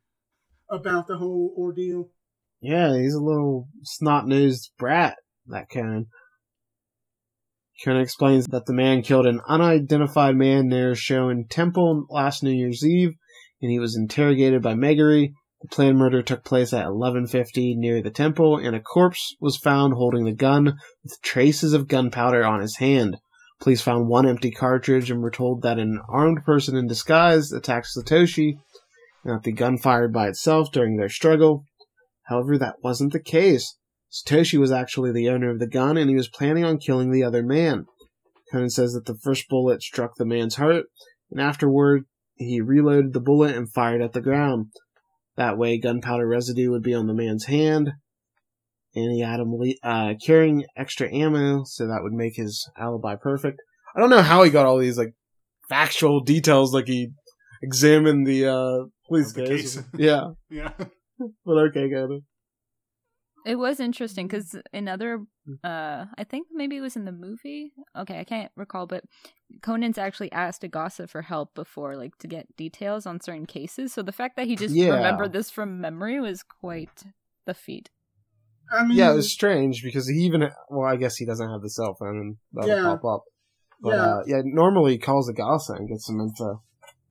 about the whole ordeal. Yeah, he's a little snot-nosed brat, that Conan. Conan explains that the man killed an unidentified man near Shoin Temple last New Year's Eve, and he was interrogated by Megure. The planned murder took place at 1150 near the temple, and a corpse was found holding the gun with traces of gunpowder on his hand. Police found one empty cartridge and were told that an armed person in disguise attacked Satoshi, and that the gun fired by itself during their struggle. However, that wasn't the case. Satoshi was actually the owner of the gun, and he was planning on killing the other man. Conan says that the first bullet struck the man's heart, and afterward, he reloaded the bullet and fired at the ground. That way, gunpowder residue would be on the man's hand, and he had him le- uh, carrying extra ammo, so that would make his alibi perfect. I don't know how he got all these like factual details, like he examined the uh, police Of the case. case. [LAUGHS] yeah, Yeah. but okay, Conan. It It was interesting because another, uh, I think maybe it was in the movie. Okay, I can't recall, but Conan's actually asked Agasa for help before, like to get details on certain cases. So the fact that he just Yeah. remembered this from memory was quite the feat. I mean, Yeah, it was strange because he even well, I guess he doesn't have the cell phone and that'll Yeah. pop up. But Yeah. uh, yeah, normally he calls Agasa and gets some info.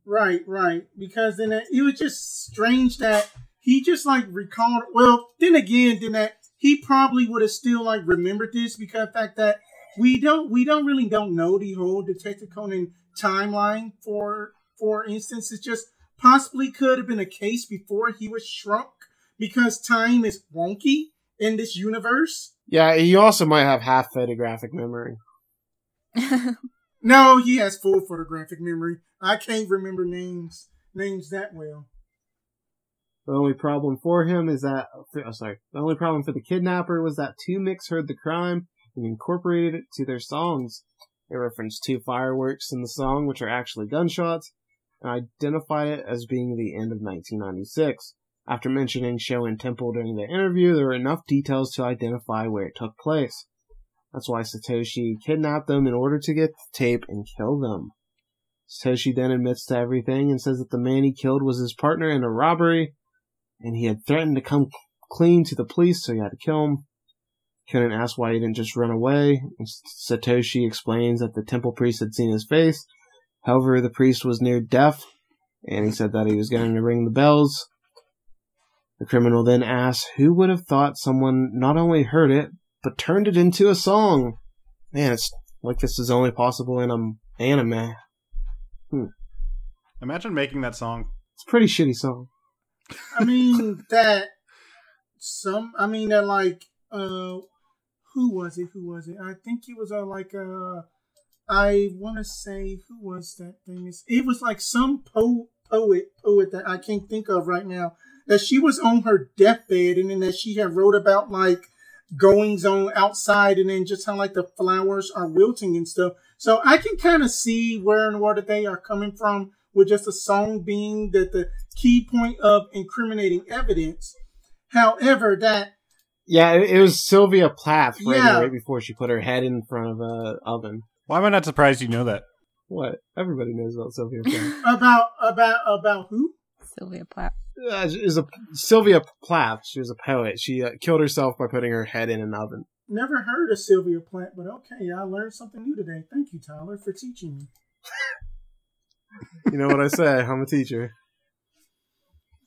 Right, right. Because then it, it was just strange that he just like recalled. Well, then again, then that he probably would have still like remembered this because of the fact that we don't we don't really don't know the whole Detective Conan timeline. For for instance, it just possibly could have been a case before he was shrunk because time is wonky in this universe. Yeah, he also might have half photographic memory. [LAUGHS] No, he has full photographic memory. I can't remember names names that well. The only problem for him is that oh, sorry. The only problem for the kidnapper was that two Mix heard the crime and incorporated it to their songs. They referenced two fireworks in the song, which are actually gunshots, and identified it as being the end of 1996. After mentioning Shoin Temple during the interview, there were enough details to identify where it took place. That's why Satoshi kidnapped them in order to get the tape and kill them. Satoshi then admits to everything and says that the man he killed was his partner in a robbery, and he had threatened to come clean to the police, so he had to kill him. Conan asks why he didn't just run away, Satoshi explains that the temple priest had seen his face. However, the priest was near deaf, and he said that he was going to ring the bells. The criminal then asks who would have thought someone not only heard it, but turned it into a song. Man, it's like this is only possible in an anime. Imagine making that song. It's a pretty shitty song. I mean that some. I mean that like uh, who was it? Who was it? I think it was uh, like uh, I want to say who was that famous? It was like some po- poet poet that I can't think of right now. That she was on her deathbed and then that she had wrote about like goings on outside and then just how like the flowers are wilting and stuff. So I can kind of see where and where they are coming from with just a song being that the key point of incriminating evidence. However, that Yeah, it, it was Sylvia Plath right, Yeah. right before she put her head in front of a oven. Why am I not surprised you know that? What? Everybody knows about Sylvia [LAUGHS] Plath. about about about who? Sylvia Plath. uh, she was a Sylvia Plath. She was a poet. She uh, killed herself by putting her head in an oven. Never heard of Sylvia Plath, but okay, I learned something new today. Thank you, Tyler, for teaching me. [LAUGHS] You know what I say? I'm a teacher.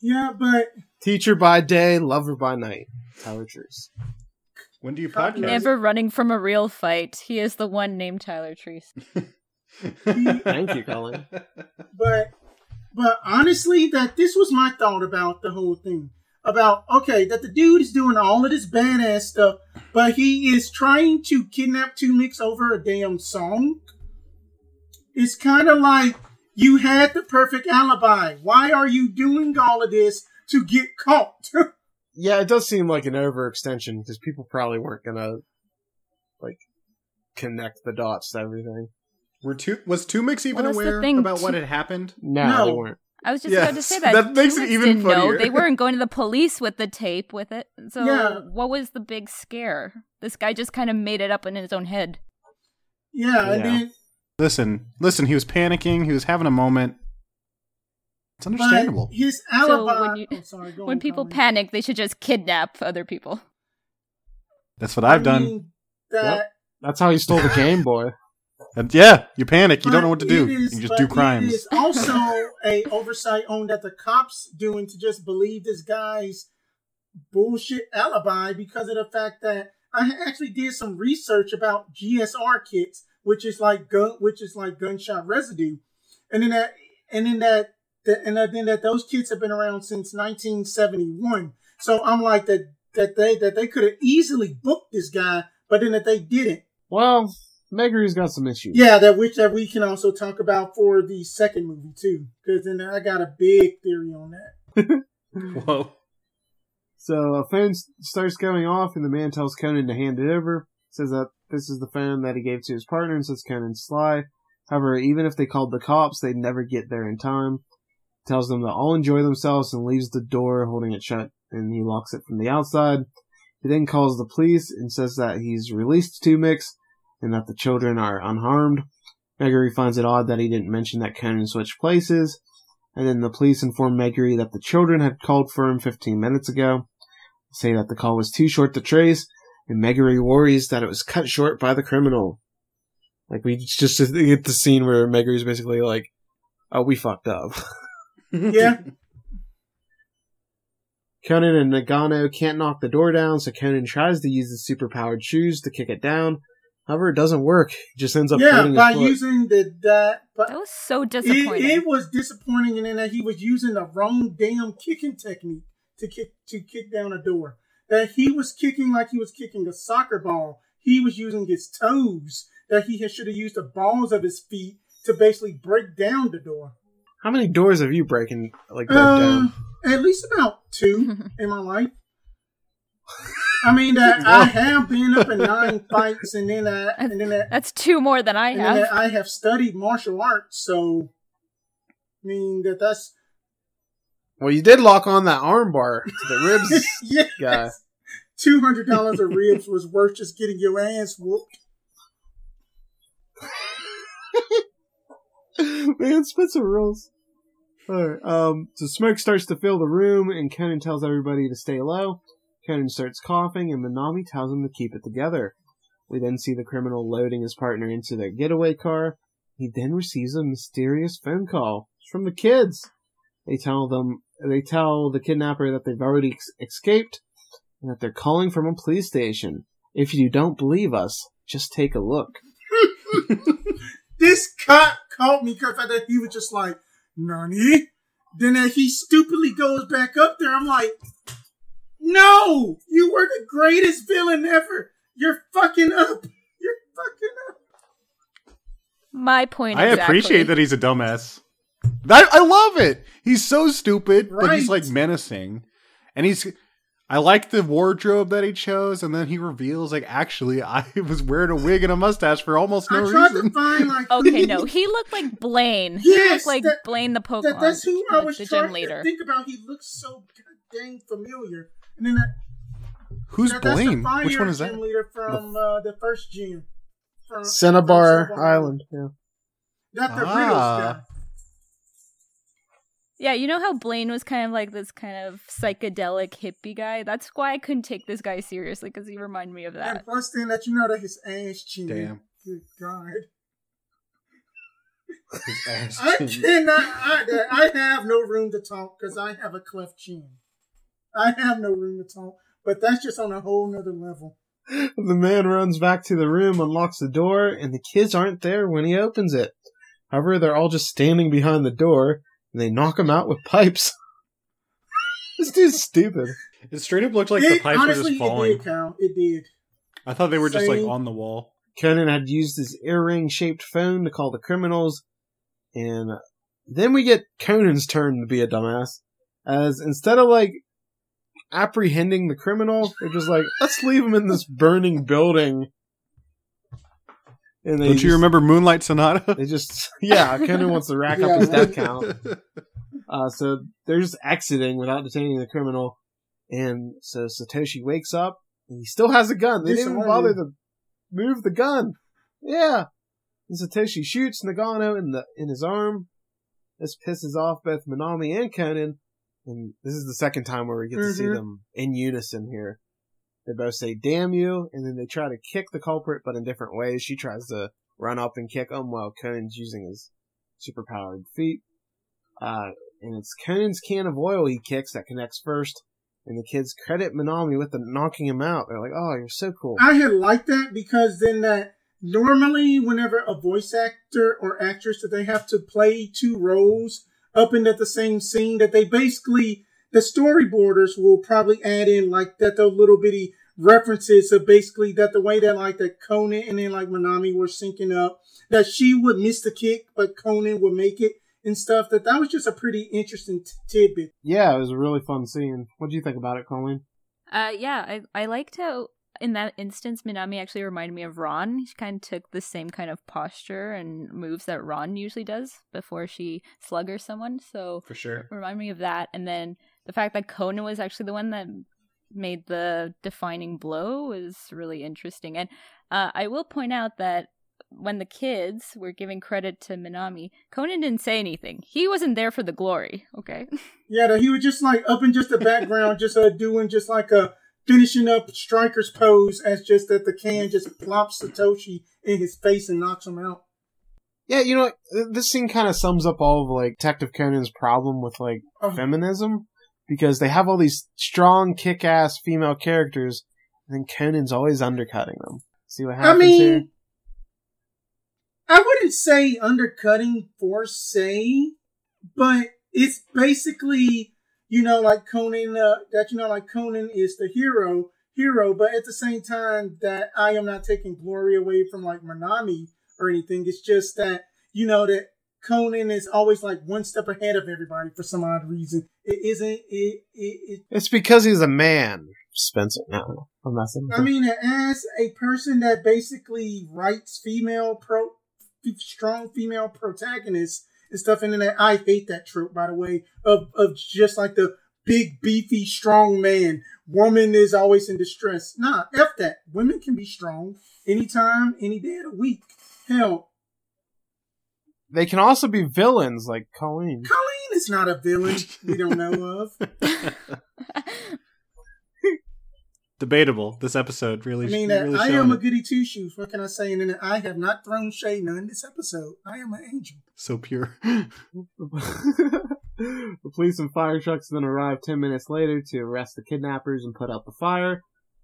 Yeah, but Teacher by day, lover by night. Tyler Treese. When do you podcast? Never running from a real fight. He is the one named Tyler Treese. [LAUGHS] Thank you, Colin. but but honestly, that this was my thought about the whole thing. about okay that the dude is doing all of this badass stuff, but he is trying to kidnap two mix over a damn song. It's kind of like you had the perfect alibi. Why are you doing all of this to get caught? [LAUGHS] Yeah, it does seem like an overextension because people probably weren't gonna like connect the dots to everything. Were two was Two Mix even Well, aware thing, about what had happened? No, No. they weren't. I was just Yes, about to say that. that makes it even didn't know. funnier. They weren't going to the police with the tape with it. So Yeah. what was the big scare? This guy just kind of made it up in his own head. yeah, and Yeah. then Listen, listen. He was panicking. He was having a moment. It's but understandable. his So alibi. when you- oh, sorry, go [LAUGHS] when on, people Colin. panic, they should just kidnap other people. That's what I've I done. mean, that That's how he stole the Game Boy. [LAUGHS] And yeah, you panic. You don't know what to do. it is- you just do crimes. It's [LAUGHS] also a oversight on that the cops doing to just believe this guy's bullshit alibi because of the fact that I actually did some research about GSR kits, which is like gun, which is like gunshot residue, and then that, and then that, that and then that those kits have been around since 1971. So I'm like that that they that they could have easily booked this guy, but then that they didn't. Well, Megure's got some issues. Yeah, that which that we can also talk about for the second movie too, because then I got a big theory on that. [LAUGHS] Whoa. So a phone starts going off, and the man tells Conan to hand it over. Says that this is the phone that he gave to his partner, and says Conan's sly. However, even if they called the cops, they'd never get there in time. Tells them to all enjoy themselves and leaves the door holding it shut, and he locks it from the outside. He then calls the police and says that he's released Two Mix and that the children are unharmed. Megure finds it odd that he didn't mention that Conan switched places, and then the police inform Megure that the children had called for him 15 minutes ago say that the call was too short to trace, and Megure worries that it was cut short by the criminal. Like we just just get the scene where Megure's basically like, "Oh, we fucked up." [LAUGHS] Yeah, Conan and Nagano can't knock the door down, so Conan tries to use his superpowered shoes to kick it down. However, it doesn't work. He just ends up yeah, hurting by his foot. using the that, but That was so it, disappointing. it was disappointing, in that he was using the wrong damn kicking technique to kick to kick down a door. That he was kicking like he was kicking a soccer ball. He was using his toes. That he should have used the balls of his feet to basically break down the door. How many doors have you breaking like broke Uh, down? At least about two in my life. [LAUGHS] I mean that I have been up in nine [LAUGHS] fights, and then I, and then that, That's two more than I and then have. that I have studied martial arts. So, I mean that that's Well, you did lock on that arm bar to the [LAUGHS] ribs yes. guy. Two hundred dollars of [LAUGHS] ribs was worth just getting your ass whooped. Man, spit some rules. Alright, um, so smoke starts to fill the room, and Conan tells everybody to stay low. Conan starts coughing, and Minami tells him to keep it together. We then see the criminal loading his partner into their getaway car. He then receives a mysterious phone call It's from the kids. They tell them, they tell the kidnapper that they've already ex- escaped, and that they're calling from a police station. If you don't believe us, just take a look. [LAUGHS] This cop caught me because I thought he was just like, Nani? Then that he stupidly goes back up there. I'm like, no, you were the greatest villain ever. You're fucking up. You're fucking up. My point. Is. I exactly. appreciate that he's a dumbass. I, I love it. He's so stupid, but he's like menacing, and he's. I like the wardrobe that he chose, and then he reveals like actually [LAUGHS] I was wearing a wig and a mustache for almost no I tried reason. to find like [LAUGHS] Okay, no, he looked like Blaine. he Yes, looked like that- Blaine the Pokemon. that, that's who I was the trying gym leader. to think about. He looks so dang familiar. And then that, Who's that- Blaine? fire Which one is that? leader from uh, the first gym. From, Cinnabar from Island. Yeah. Not the Ah. Riddles guy. Yeah, you know how Blaine was kind of like this kind of psychedelic hippie guy? That's why I couldn't take this guy seriously because he reminded me of that. And that. plus, then that you know that his ass chin. Damn. Good God. His ass I cannot. I, I have no room to talk because I have a cleft chin. I have no room to talk, but that's just on a whole nother level. The man runs back to the room, unlocks the door, and the kids aren't there when he opens it. However, they're all just standing behind the door, and they knock him out with pipes. [LAUGHS] This dude's stupid. It straight up looked like the It- pipes were just falling. it did, Kyle. It did. I thought they were just like on the wall. Conan had used his earring shaped phone to call the criminals, and then we get Conan's turn to be a dumbass. As instead of like apprehending the criminal, they're just like, let's leave him in this burning building. And they Don't just, you remember Moonlight Sonata? They just, [LAUGHS] yeah, Conan wants to rack Yeah, up his right. death count. Uh, so they're just exiting without detaining the criminal. And so Satoshi wakes up and he still has a gun. They didn't even bother to move the gun. Yeah. And Satoshi shoots Nagano in the, in his arm. This pisses off both Minami and Conan. And this is the second time where we get to see Mhm. them in unison here. They both say, damn you, and then they try to kick the culprit, but in different ways. She tries to run up and kick him while Conan's using his superpowered feet. Uh, and it's Conan's can of oil he kicks that connects first, and the kids credit Minami with the knocking him out. They're like, "Oh, you're so cool." I had liked that because then that normally whenever a voice actor or actress that they have to play two roles up into the same scene that they basically the storyboarders will probably add in like that those little bitty references of basically that the way that like that Conan and then like Minami were syncing up that she would miss the kick but Conan would make it and stuff that that was just a pretty interesting t- tidbit. Yeah, it was a really fun scene. What do you think about it, Colleen? Uh, yeah, I I liked how in that instance Minami actually reminded me of Ran. She kind of took the same kind of posture and moves that Ran usually does before she sluggers someone. So For sure. remind me of that. And then the fact that Conan was actually the one that made the defining blow was really interesting. And uh, I will point out that when the kids were giving credit to Minami, Conan didn't say anything. He wasn't there for the glory. Okay. [LAUGHS] Yeah, he was just like up in just the background, just uh, doing just like a finishing up striker's pose as just that the can just plops Satoshi in his face and knocks him out. Yeah, you know, this scene kind of sums up all of like Detective Conan's problem with like Oh. feminism because they have all these strong, kick-ass female characters, and then Conan's always undercutting them. See what I happens here? mean, I wouldn't say undercutting for say, but it's basically you know like Conan uh, that you know like Conan is the hero hero, but at the same time that I am not taking glory away from like Minami or anything. It's just that you know that Conan is always like one step ahead of everybody for some odd reason. It isn't it it, it It's because he's a man, Spencer. No, I'm messing. with I mean, as a person that basically writes female pro, strong female protagonists and stuff, in and then I hate that trope, by the way, of of just like the big beefy strong man. Woman is always in distress. Nah, f that. Women can be strong anytime, any day of the week. Hell, they can also be villains like Colleen. Colleen is not a villain we don't know of. [LAUGHS] Debatable. This episode really. I mean, really uh, I showing am a goody two shoes. What can I say? And I have not thrown shade none this episode. I am an angel. so pure. [LAUGHS] the police and fire trucks then arrive 10 minutes later to arrest the kidnappers and put out the fire.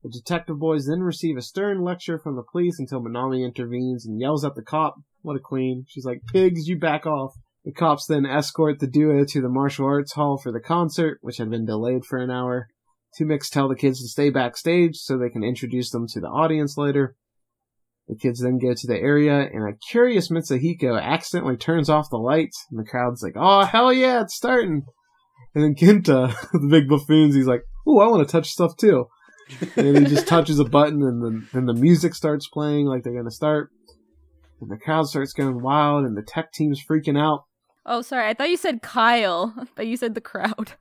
The detective boys then receive a stern lecture from the police until Minami intervenes and yells at the cop. What a queen. She's like, pigs, you back off. The cops then escort the duo to the martial arts hall for the concert, which had been delayed for an hour. Two Mix tell the kids to stay backstage so they can introduce them to the audience later. The kids then go to the area, and a curious Mitsuhiko accidentally turns off the lights, and the crowd's like, "Oh hell yeah, it's starting!" And then Genta, [LAUGHS] the big buffoons, he's like, "Ooh, I want to touch stuff too." And he just touches a button, and then then the music starts playing like they're gonna start, and the crowd starts going wild, and the tech team's freaking out. Oh, sorry. I thought you said Kyle, [LAUGHS] but you said the crowd.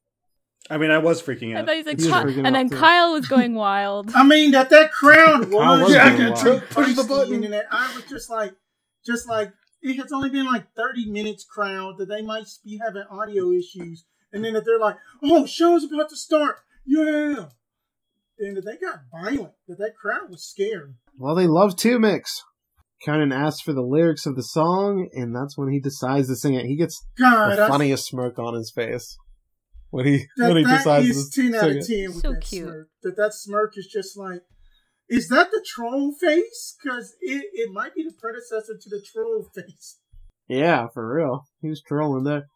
I mean, I was freaking I out. thought you said He was freaking and out, then too. Kyle was [LAUGHS] going wild. I mean that that crowd Kyle was was yeah, doing push, wild. push the button, and that I was just like, just like it has only been like thirty minutes. Crowd that they might be having audio issues, and then if they're like, oh, show's about to start, yeah, and that they got violent. That that crowd was scared. Well, they love Two Mix. Conan asks for the lyrics of the song, and that's when he decides to sing it. He gets God, the that's- funniest smirk on his face when he that, when he that decides is to ten out sing of it. ten with So that cute. smirk. That that smirk is just like. Is that the troll face? Because it, it might be the predecessor to the troll face. Yeah, for real. He was trolling there.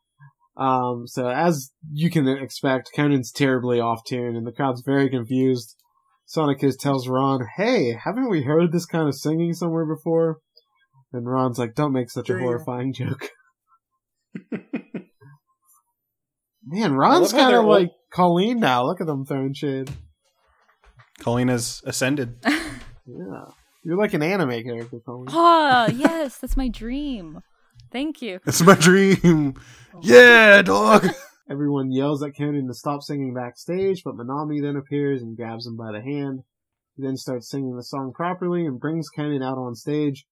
Um, so as you can expect, Conan's terribly off tune, and the crowd's very confused. Sonoko tells Ran, "Hey, haven't we heard this kind of singing somewhere before?" And Ran's like, "Don't make such a Damn. horrifying joke." [LAUGHS] Man, Ran's kind they're of all- like Colleen now. Look at them throwing shade. Colleen has ascended. [LAUGHS] Yeah, you're like an anime character, Colleen. Ah, yes, that's my dream. Thank you. [LAUGHS] It's my dream. Oh. Yeah, dog. [LAUGHS] Everyone yells at Conan to stop singing backstage, but Minami then appears and grabs him by the hand. He then starts singing the song properly and brings Conan out on stage.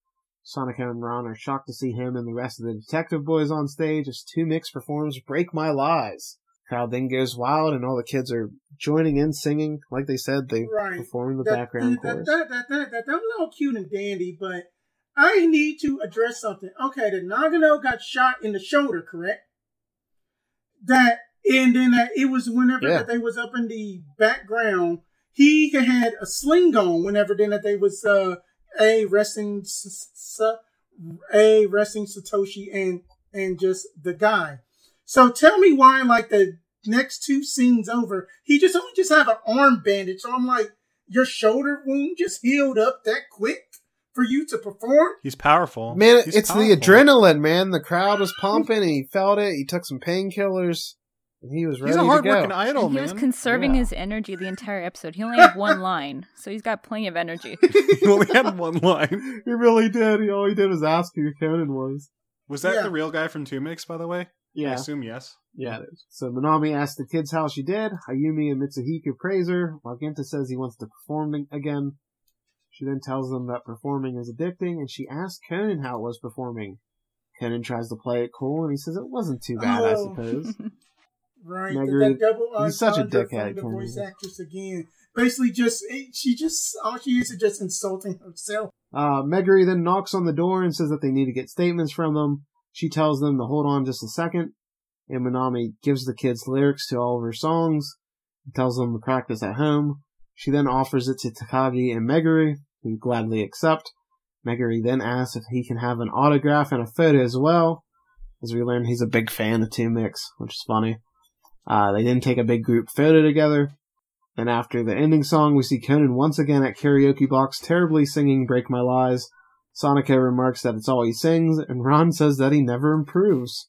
Sonoko and Ran are shocked to see him and the rest of the detective boys on stage as Two Mix performs Break My Lies. Crowd then goes wild and all the kids are joining in singing. Like they said, they Right. perform the that, background that, chorus. That, that, that, that, that was all cute and dandy, but I need to address something. Okay, the Nagano got shot in the shoulder, correct? That and then that it was whenever Yeah. that they was up in the background, he had a sling on. Whenever then that they was uh a resting a resting Satoshi and and just the guy. So tell me why, like the next two scenes over, he just only just have an arm bandage. So I'm like, your shoulder wound just healed up that quick for you to perform? He's powerful. Man, He's it's the adrenaline, man. The crowd was pumping and he felt it. He took some painkillers and he was ready He's a to hardworking go. idol, And he man. was conserving Yeah. his energy the entire episode. He only had one [LAUGHS] line, so he's got plenty of energy. [LAUGHS] he only had one line. He really did. He all he did was ask who Conan was. Was that Yeah. the real guy from Two Mix, by the way? I assume yes. yeah, it is. So Minami asks the kids how she did. Ayumi and Mitsuhiko praise her, while Genta says he wants to perform again. She then tells them that performing is addicting, and she asks Conan how it was performing. Conan tries to play it cool, and he says it wasn't too bad, I Oh. suppose. [LAUGHS] Right. Megure, that, that double he's such a dickhead, the voice actress again. Basically, just it- she just all she is is just insulting herself. Uh, then knocks on the door and says that they need to get statements from them. She tells them to hold on just a second, and Minami gives the kids lyrics to all of her songs, and tells them to practice at home. She then offers it to Takagi and Megure, who gladly accept. Megure then asks if he can have an autograph and a photo as well. As we learn, he's a big fan of Two Mix, which is funny. Uh, they then take a big group photo together. Then after the ending song, we see Conan once again at karaoke box, terribly singing "Break My Lies." Sonoko remarks that it's all he sings, and Ran says that he never improves.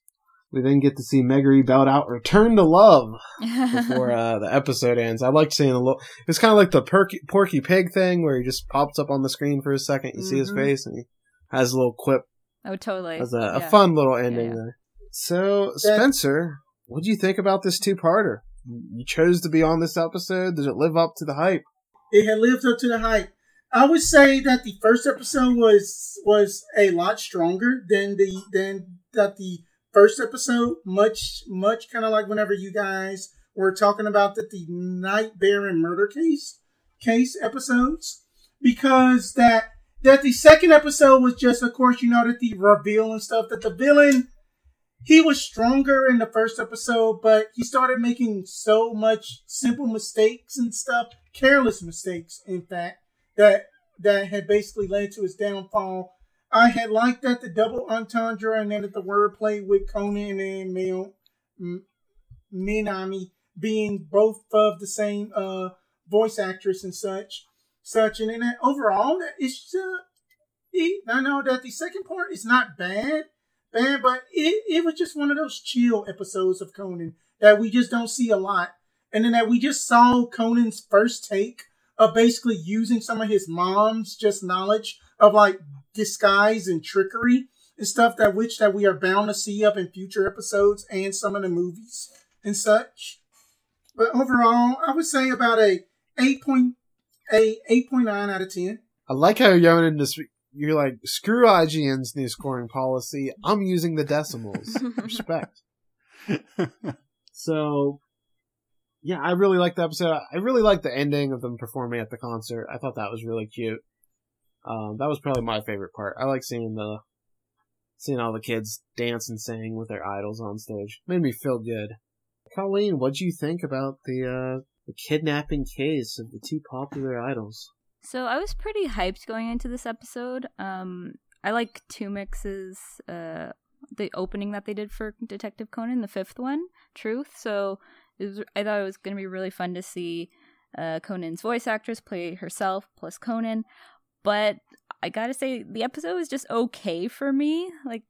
We then get to see Megure belt out "Return to Love" [LAUGHS] before uh, the episode ends. I liked seeing a little. It's kind of like the Perky, Porky Pig thing, where he just pops up on the screen for a second. You see his Mhm. face, and he has a little quip oh, totally. as a, a fun little ending yeah. there. So, Spencer, what do you think about this two-parter? You chose to be on this episode. Did it live up to the hype? It had lived up to the hype. I would say that the first episode was was a lot stronger than the than that the first episode. Much much kind of like whenever you guys were talking about that the Night Baron murder case case episodes because that that the second episode was just of course you know that the reveal and stuff that the villain he was stronger in the first episode, but he started making so much simple mistakes and stuff, careless mistakes, in fact, that that had basically led to his downfall. I had liked that the double entendre and then the wordplay with Conan and Mil- M- Minami being both of the same uh, voice actress and such, such, and then that overall, it's it, I know that the second part is not bad, bad, but it, it was just one of those chill episodes of Conan that we just don't see a lot. And then that we just saw Conan's first take of basically using some of his mom's just knowledge of like disguise and trickery and stuff that which that we are bound to see up in future episodes and some of the movies and such. But overall, I would say about a eight point a eight point nine out of ten. I like how you're going into this. You're like, screw IGN's new scoring policy. I'm using the decimals. [LAUGHS] Respect. So, yeah, I really liked the episode. I really liked the ending of them performing at the concert. I thought that was really cute. Um, that was probably my favorite part. I like seeing the seeing all the kids dance and sing with their idols on stage. Made me feel good. Colleen, what'd you think about the uh, the kidnapping case of the two popular idols? So I was pretty hyped going into this episode. Um, I like Two mixes. uh, the opening that they did for Detective Conan, the fifth one, Truth. So was, I thought it was going to be really fun to see uh, Conan's voice actress play herself plus Conan. But I gotta say, the episode was just okay for me, like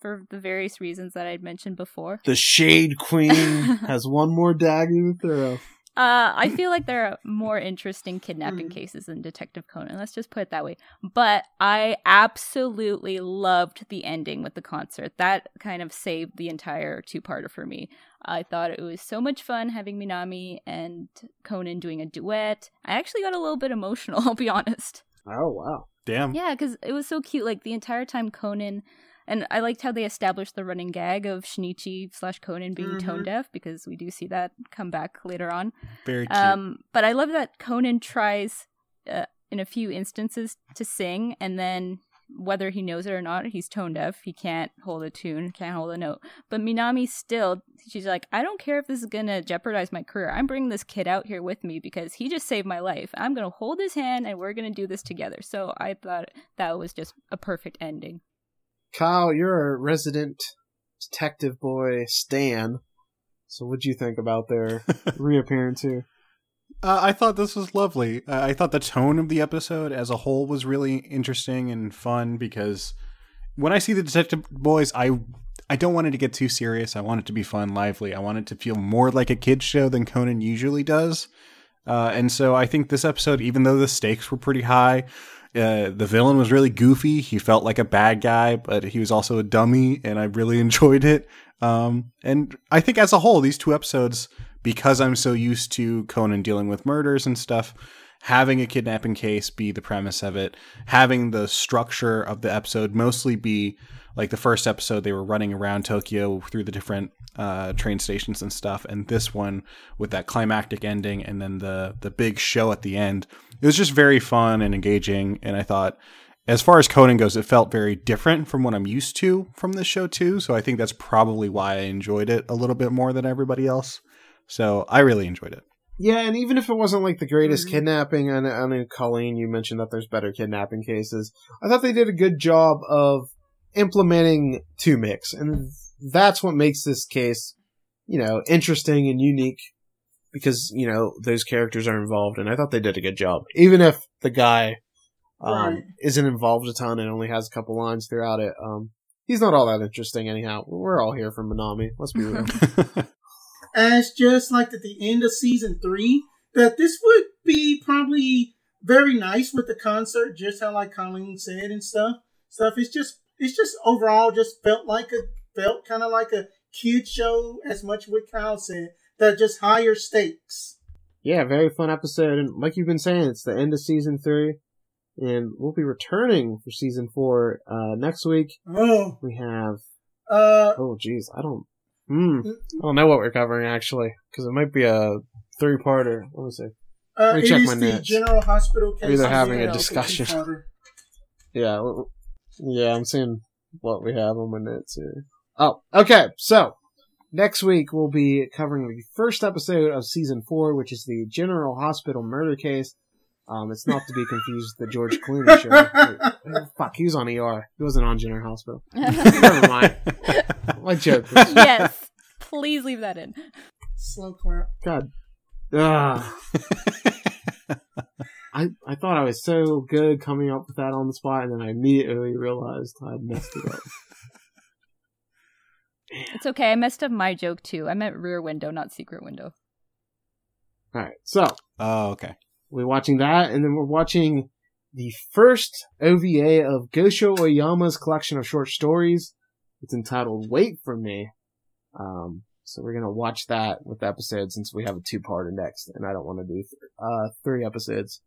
for the various reasons that I'd mentioned before. The Shade Queen [LAUGHS] has one more dagger to throw. Uh, I feel like there are [LAUGHS] more interesting kidnapping Mm. cases than Detective Conan. Let's just put it that way. But I absolutely loved the ending with the concert. That kind of saved the entire two-parter for me. I thought it was so much fun having Minami and Conan doing a duet. I actually got a little bit emotional, [LAUGHS] I'll be honest. Oh wow. Damn. Yeah, because it was so cute. Like the entire time, Conan, and I liked how they established the running gag of Shinichi slash Conan being Mhm. tone deaf because we do see that come back later on. Very cute. Um, but I love that Conan tries uh, in a few instances to sing, and then whether he knows it or not, he's tone deaf. He can't hold a tune, can't hold a note. But Minami still, she's like, I don't care if this is gonna jeopardize my career. I'm bringing this kid out here with me because he just saved my life. I'm gonna hold his hand, and we're gonna do this together. So I thought that was just a perfect ending. Kyle, you're a resident detective boy, Stan. So what'd you think about their [LAUGHS] reappearance here? Uh, I thought this was lovely. Uh, I thought the tone of the episode as a whole was really interesting and fun because when I see the Detective Boys, I I don't want it to get too serious. I want it to be fun, lively. I want it to feel more like a kids show than Conan usually does. Uh, and so I think this episode, even though the stakes were pretty high, uh, the villain was really goofy. He felt like a bad guy, but he was also a dummy, and I really [LAUGHS] enjoyed it. Um, and I think as a whole, these two episodes, because I'm so used to Conan dealing with murders and stuff, having a kidnapping case be the premise of it, having the structure of the episode mostly be like the first episode, they were running around Tokyo through the different uh, train stations and stuff, and this one with that climactic ending and then the the big show at the end. It was just very fun and engaging, and I thought as far as Conan goes, it felt very different from what I'm used to from this show too. So I think that's probably why I enjoyed it a little bit more than everybody else. So I really enjoyed it. Yeah, and even if it wasn't like the greatest Mhm. kidnapping, and I mean, Colleen, you mentioned that there's better kidnapping cases. I thought they did a good job of implementing two mix, and that's what makes this case, you know, interesting and unique because you know those characters are involved, and I thought they did a good job, even if the guy um, Right. isn't involved a ton and only has a couple lines throughout it. Um, he's not all that interesting, anyhow. We're all here for Minami. Let's be real. [LAUGHS] as just like at the end of season three, that this would be probably very nice with the concert, just how like Colleen said and stuff. Stuff. It's just it's just overall just felt like a felt kind of like a kid show as much what Kyle said. That just higher stakes. yeah, very fun episode. And like you've been saying, it's the end of season three. And we'll be returning for season four uh, next week. Oh, We have uh, oh geez, I don't hmm, I don't know what we're covering actually because it might be a three parter. Let me see. uh me it check is my the notes. General Hospital case. Either having a discussion. Yeah, w- w- yeah, I'm seeing what we have on my notes here. Oh, okay. So next week we'll be covering the first episode of season four, which is the General Hospital murder case. Um, it's not to be confused with the George Clooney show. Wait, [LAUGHS] fuck, he was on ER. He wasn't on General Hospital. [LAUGHS] Never mind. My joke. Was, yes, please leave that in. Slow clap. God. Ah. I, I thought I was so good coming up with that on the spot, and then I immediately realized I had messed it up. It's okay. I messed up my joke too. I meant rear window, not secret window. All right, so oh, okay. We're watching that, and then we're watching the first OVA of Gosho Aoyama's collection of short stories. It's entitled "Wait for Me." Um, so we're gonna watch that with the episode since we have a two-parter next, and I don't want to do th- uh three episodes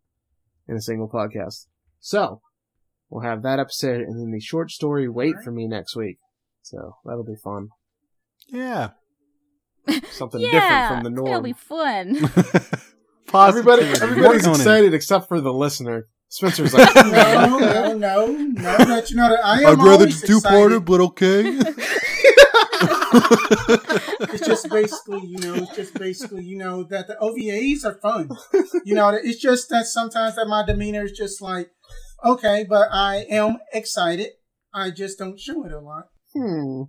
in a single podcast. So we'll have that episode, and then the short story "Wait for Me" next week. So that'll be fun. Yeah. [LAUGHS] Something yeah, different from the norm. It'll be fun. [LAUGHS] Everybody, everybody's excited except for the listener. Spencer's [LAUGHS] like, No, no, no, no. That you know that I am I'd rather always do two-parter, excited. but okay. it's just basically, you know, it's just basically, you know, that the OVAs are fun. You know, it's just that sometimes that my demeanor is just like, okay, but I am excited. I just don't show it a lot. hmm.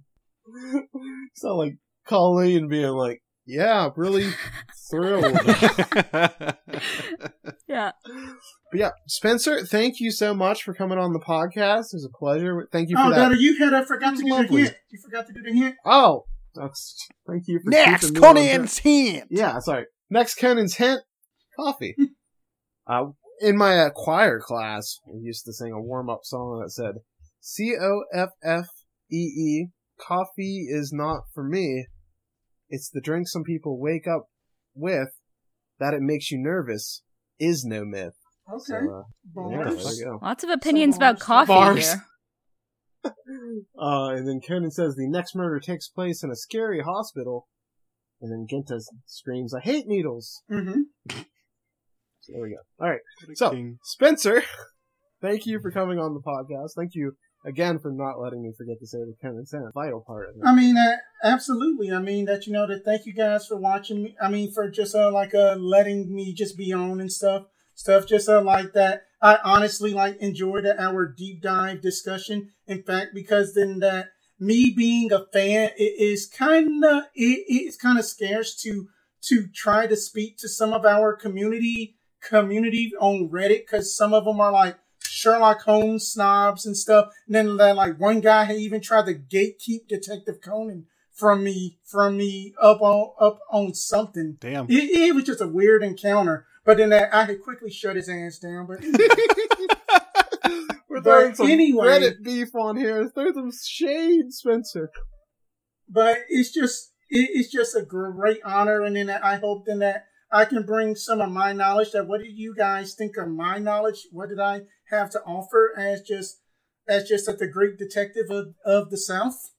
Sound like Colleen being like, yeah, really thrilled. [LAUGHS] [LAUGHS] Yeah. But yeah, Spencer, thank you so much for coming on the podcast. It was a pleasure. Thank you for Oh, that. Donna, you had I forgot to do Lovely. the hint. You forgot to do the hint. Oh, that's thank you for Next, keeping me Conan's hint. Yeah, sorry. Next Conan's hint, coffee. [LAUGHS] uh, in my uh, choir class, we used to sing a warm-up song that said, C O F F E E, coffee is not for me. It's the drink some people wake up with, that it makes you nervous, is no myth. Okay. So, uh, yeah, Bars. you. Lots of opinions about coffee Bars. here. [LAUGHS] Uh, and then Conan says the next murder takes place in a scary hospital. And then Genta screams, I hate needles. Mm-hmm. So there we go. All right. So, King. Spencer, [LAUGHS] thank you for coming on the podcast. Thank you again for not letting me forget to say the Conan Sand, vital part of it. I mean, uh, absolutely. I mean that you know that. Thank you guys for watching me. I mean for just uh, like uh letting me just be on and stuff, stuff just uh, like that. I honestly like enjoyed our deep dive discussion. In fact, because then that me being a fan, it is kind of it's kind of scarce to to try to speak to some of our community community on Reddit because some of them are like Sherlock Holmes snobs and stuff. And then that, like one guy had even tried to gatekeep Detective Conan from me from me up on up on something. Damn. It, it was just a weird encounter. But then that, I had quickly shut his ass down. But [LAUGHS] We're But throwing some anyway- Reddit beef on here. Throw some shade, Spencer. but it's just it, it's just a great honor, and then I hope then that I can bring some of my knowledge. That what did you guys think of my knowledge? What did I have to offer as just as just at the great detective of, of the South?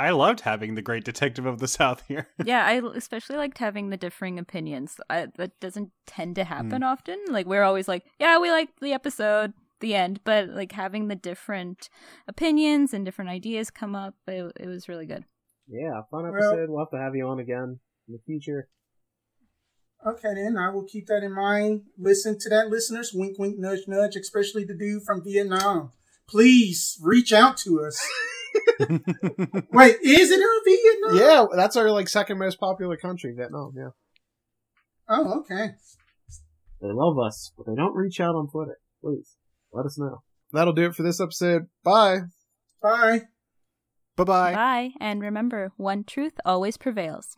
I loved having the great detective of the South here. [LAUGHS] Yeah, I especially liked having the differing opinions. I, that doesn't tend to happen hmm. often. Like we're always like, yeah, we like the episode, the end, but like having the different opinions and different ideas come up, it, it was really good. Yeah, fun Well- episode. We'll have to have you on again in the future. Okay, then I will keep that in mind. Listen to that, listeners. Wink, wink, nudge, nudge. Especially the dude from Vietnam. Please reach out to us. [LAUGHS] Wait, is it in Vietnam? Yeah, that's our like second most popular country, Vietnam. Yeah, Oh, okay. they love us, but they don't reach out on Twitter. Please let us know. That'll do it for this episode. Bye. Bye. Bye bye. Bye, and remember, one truth always prevails.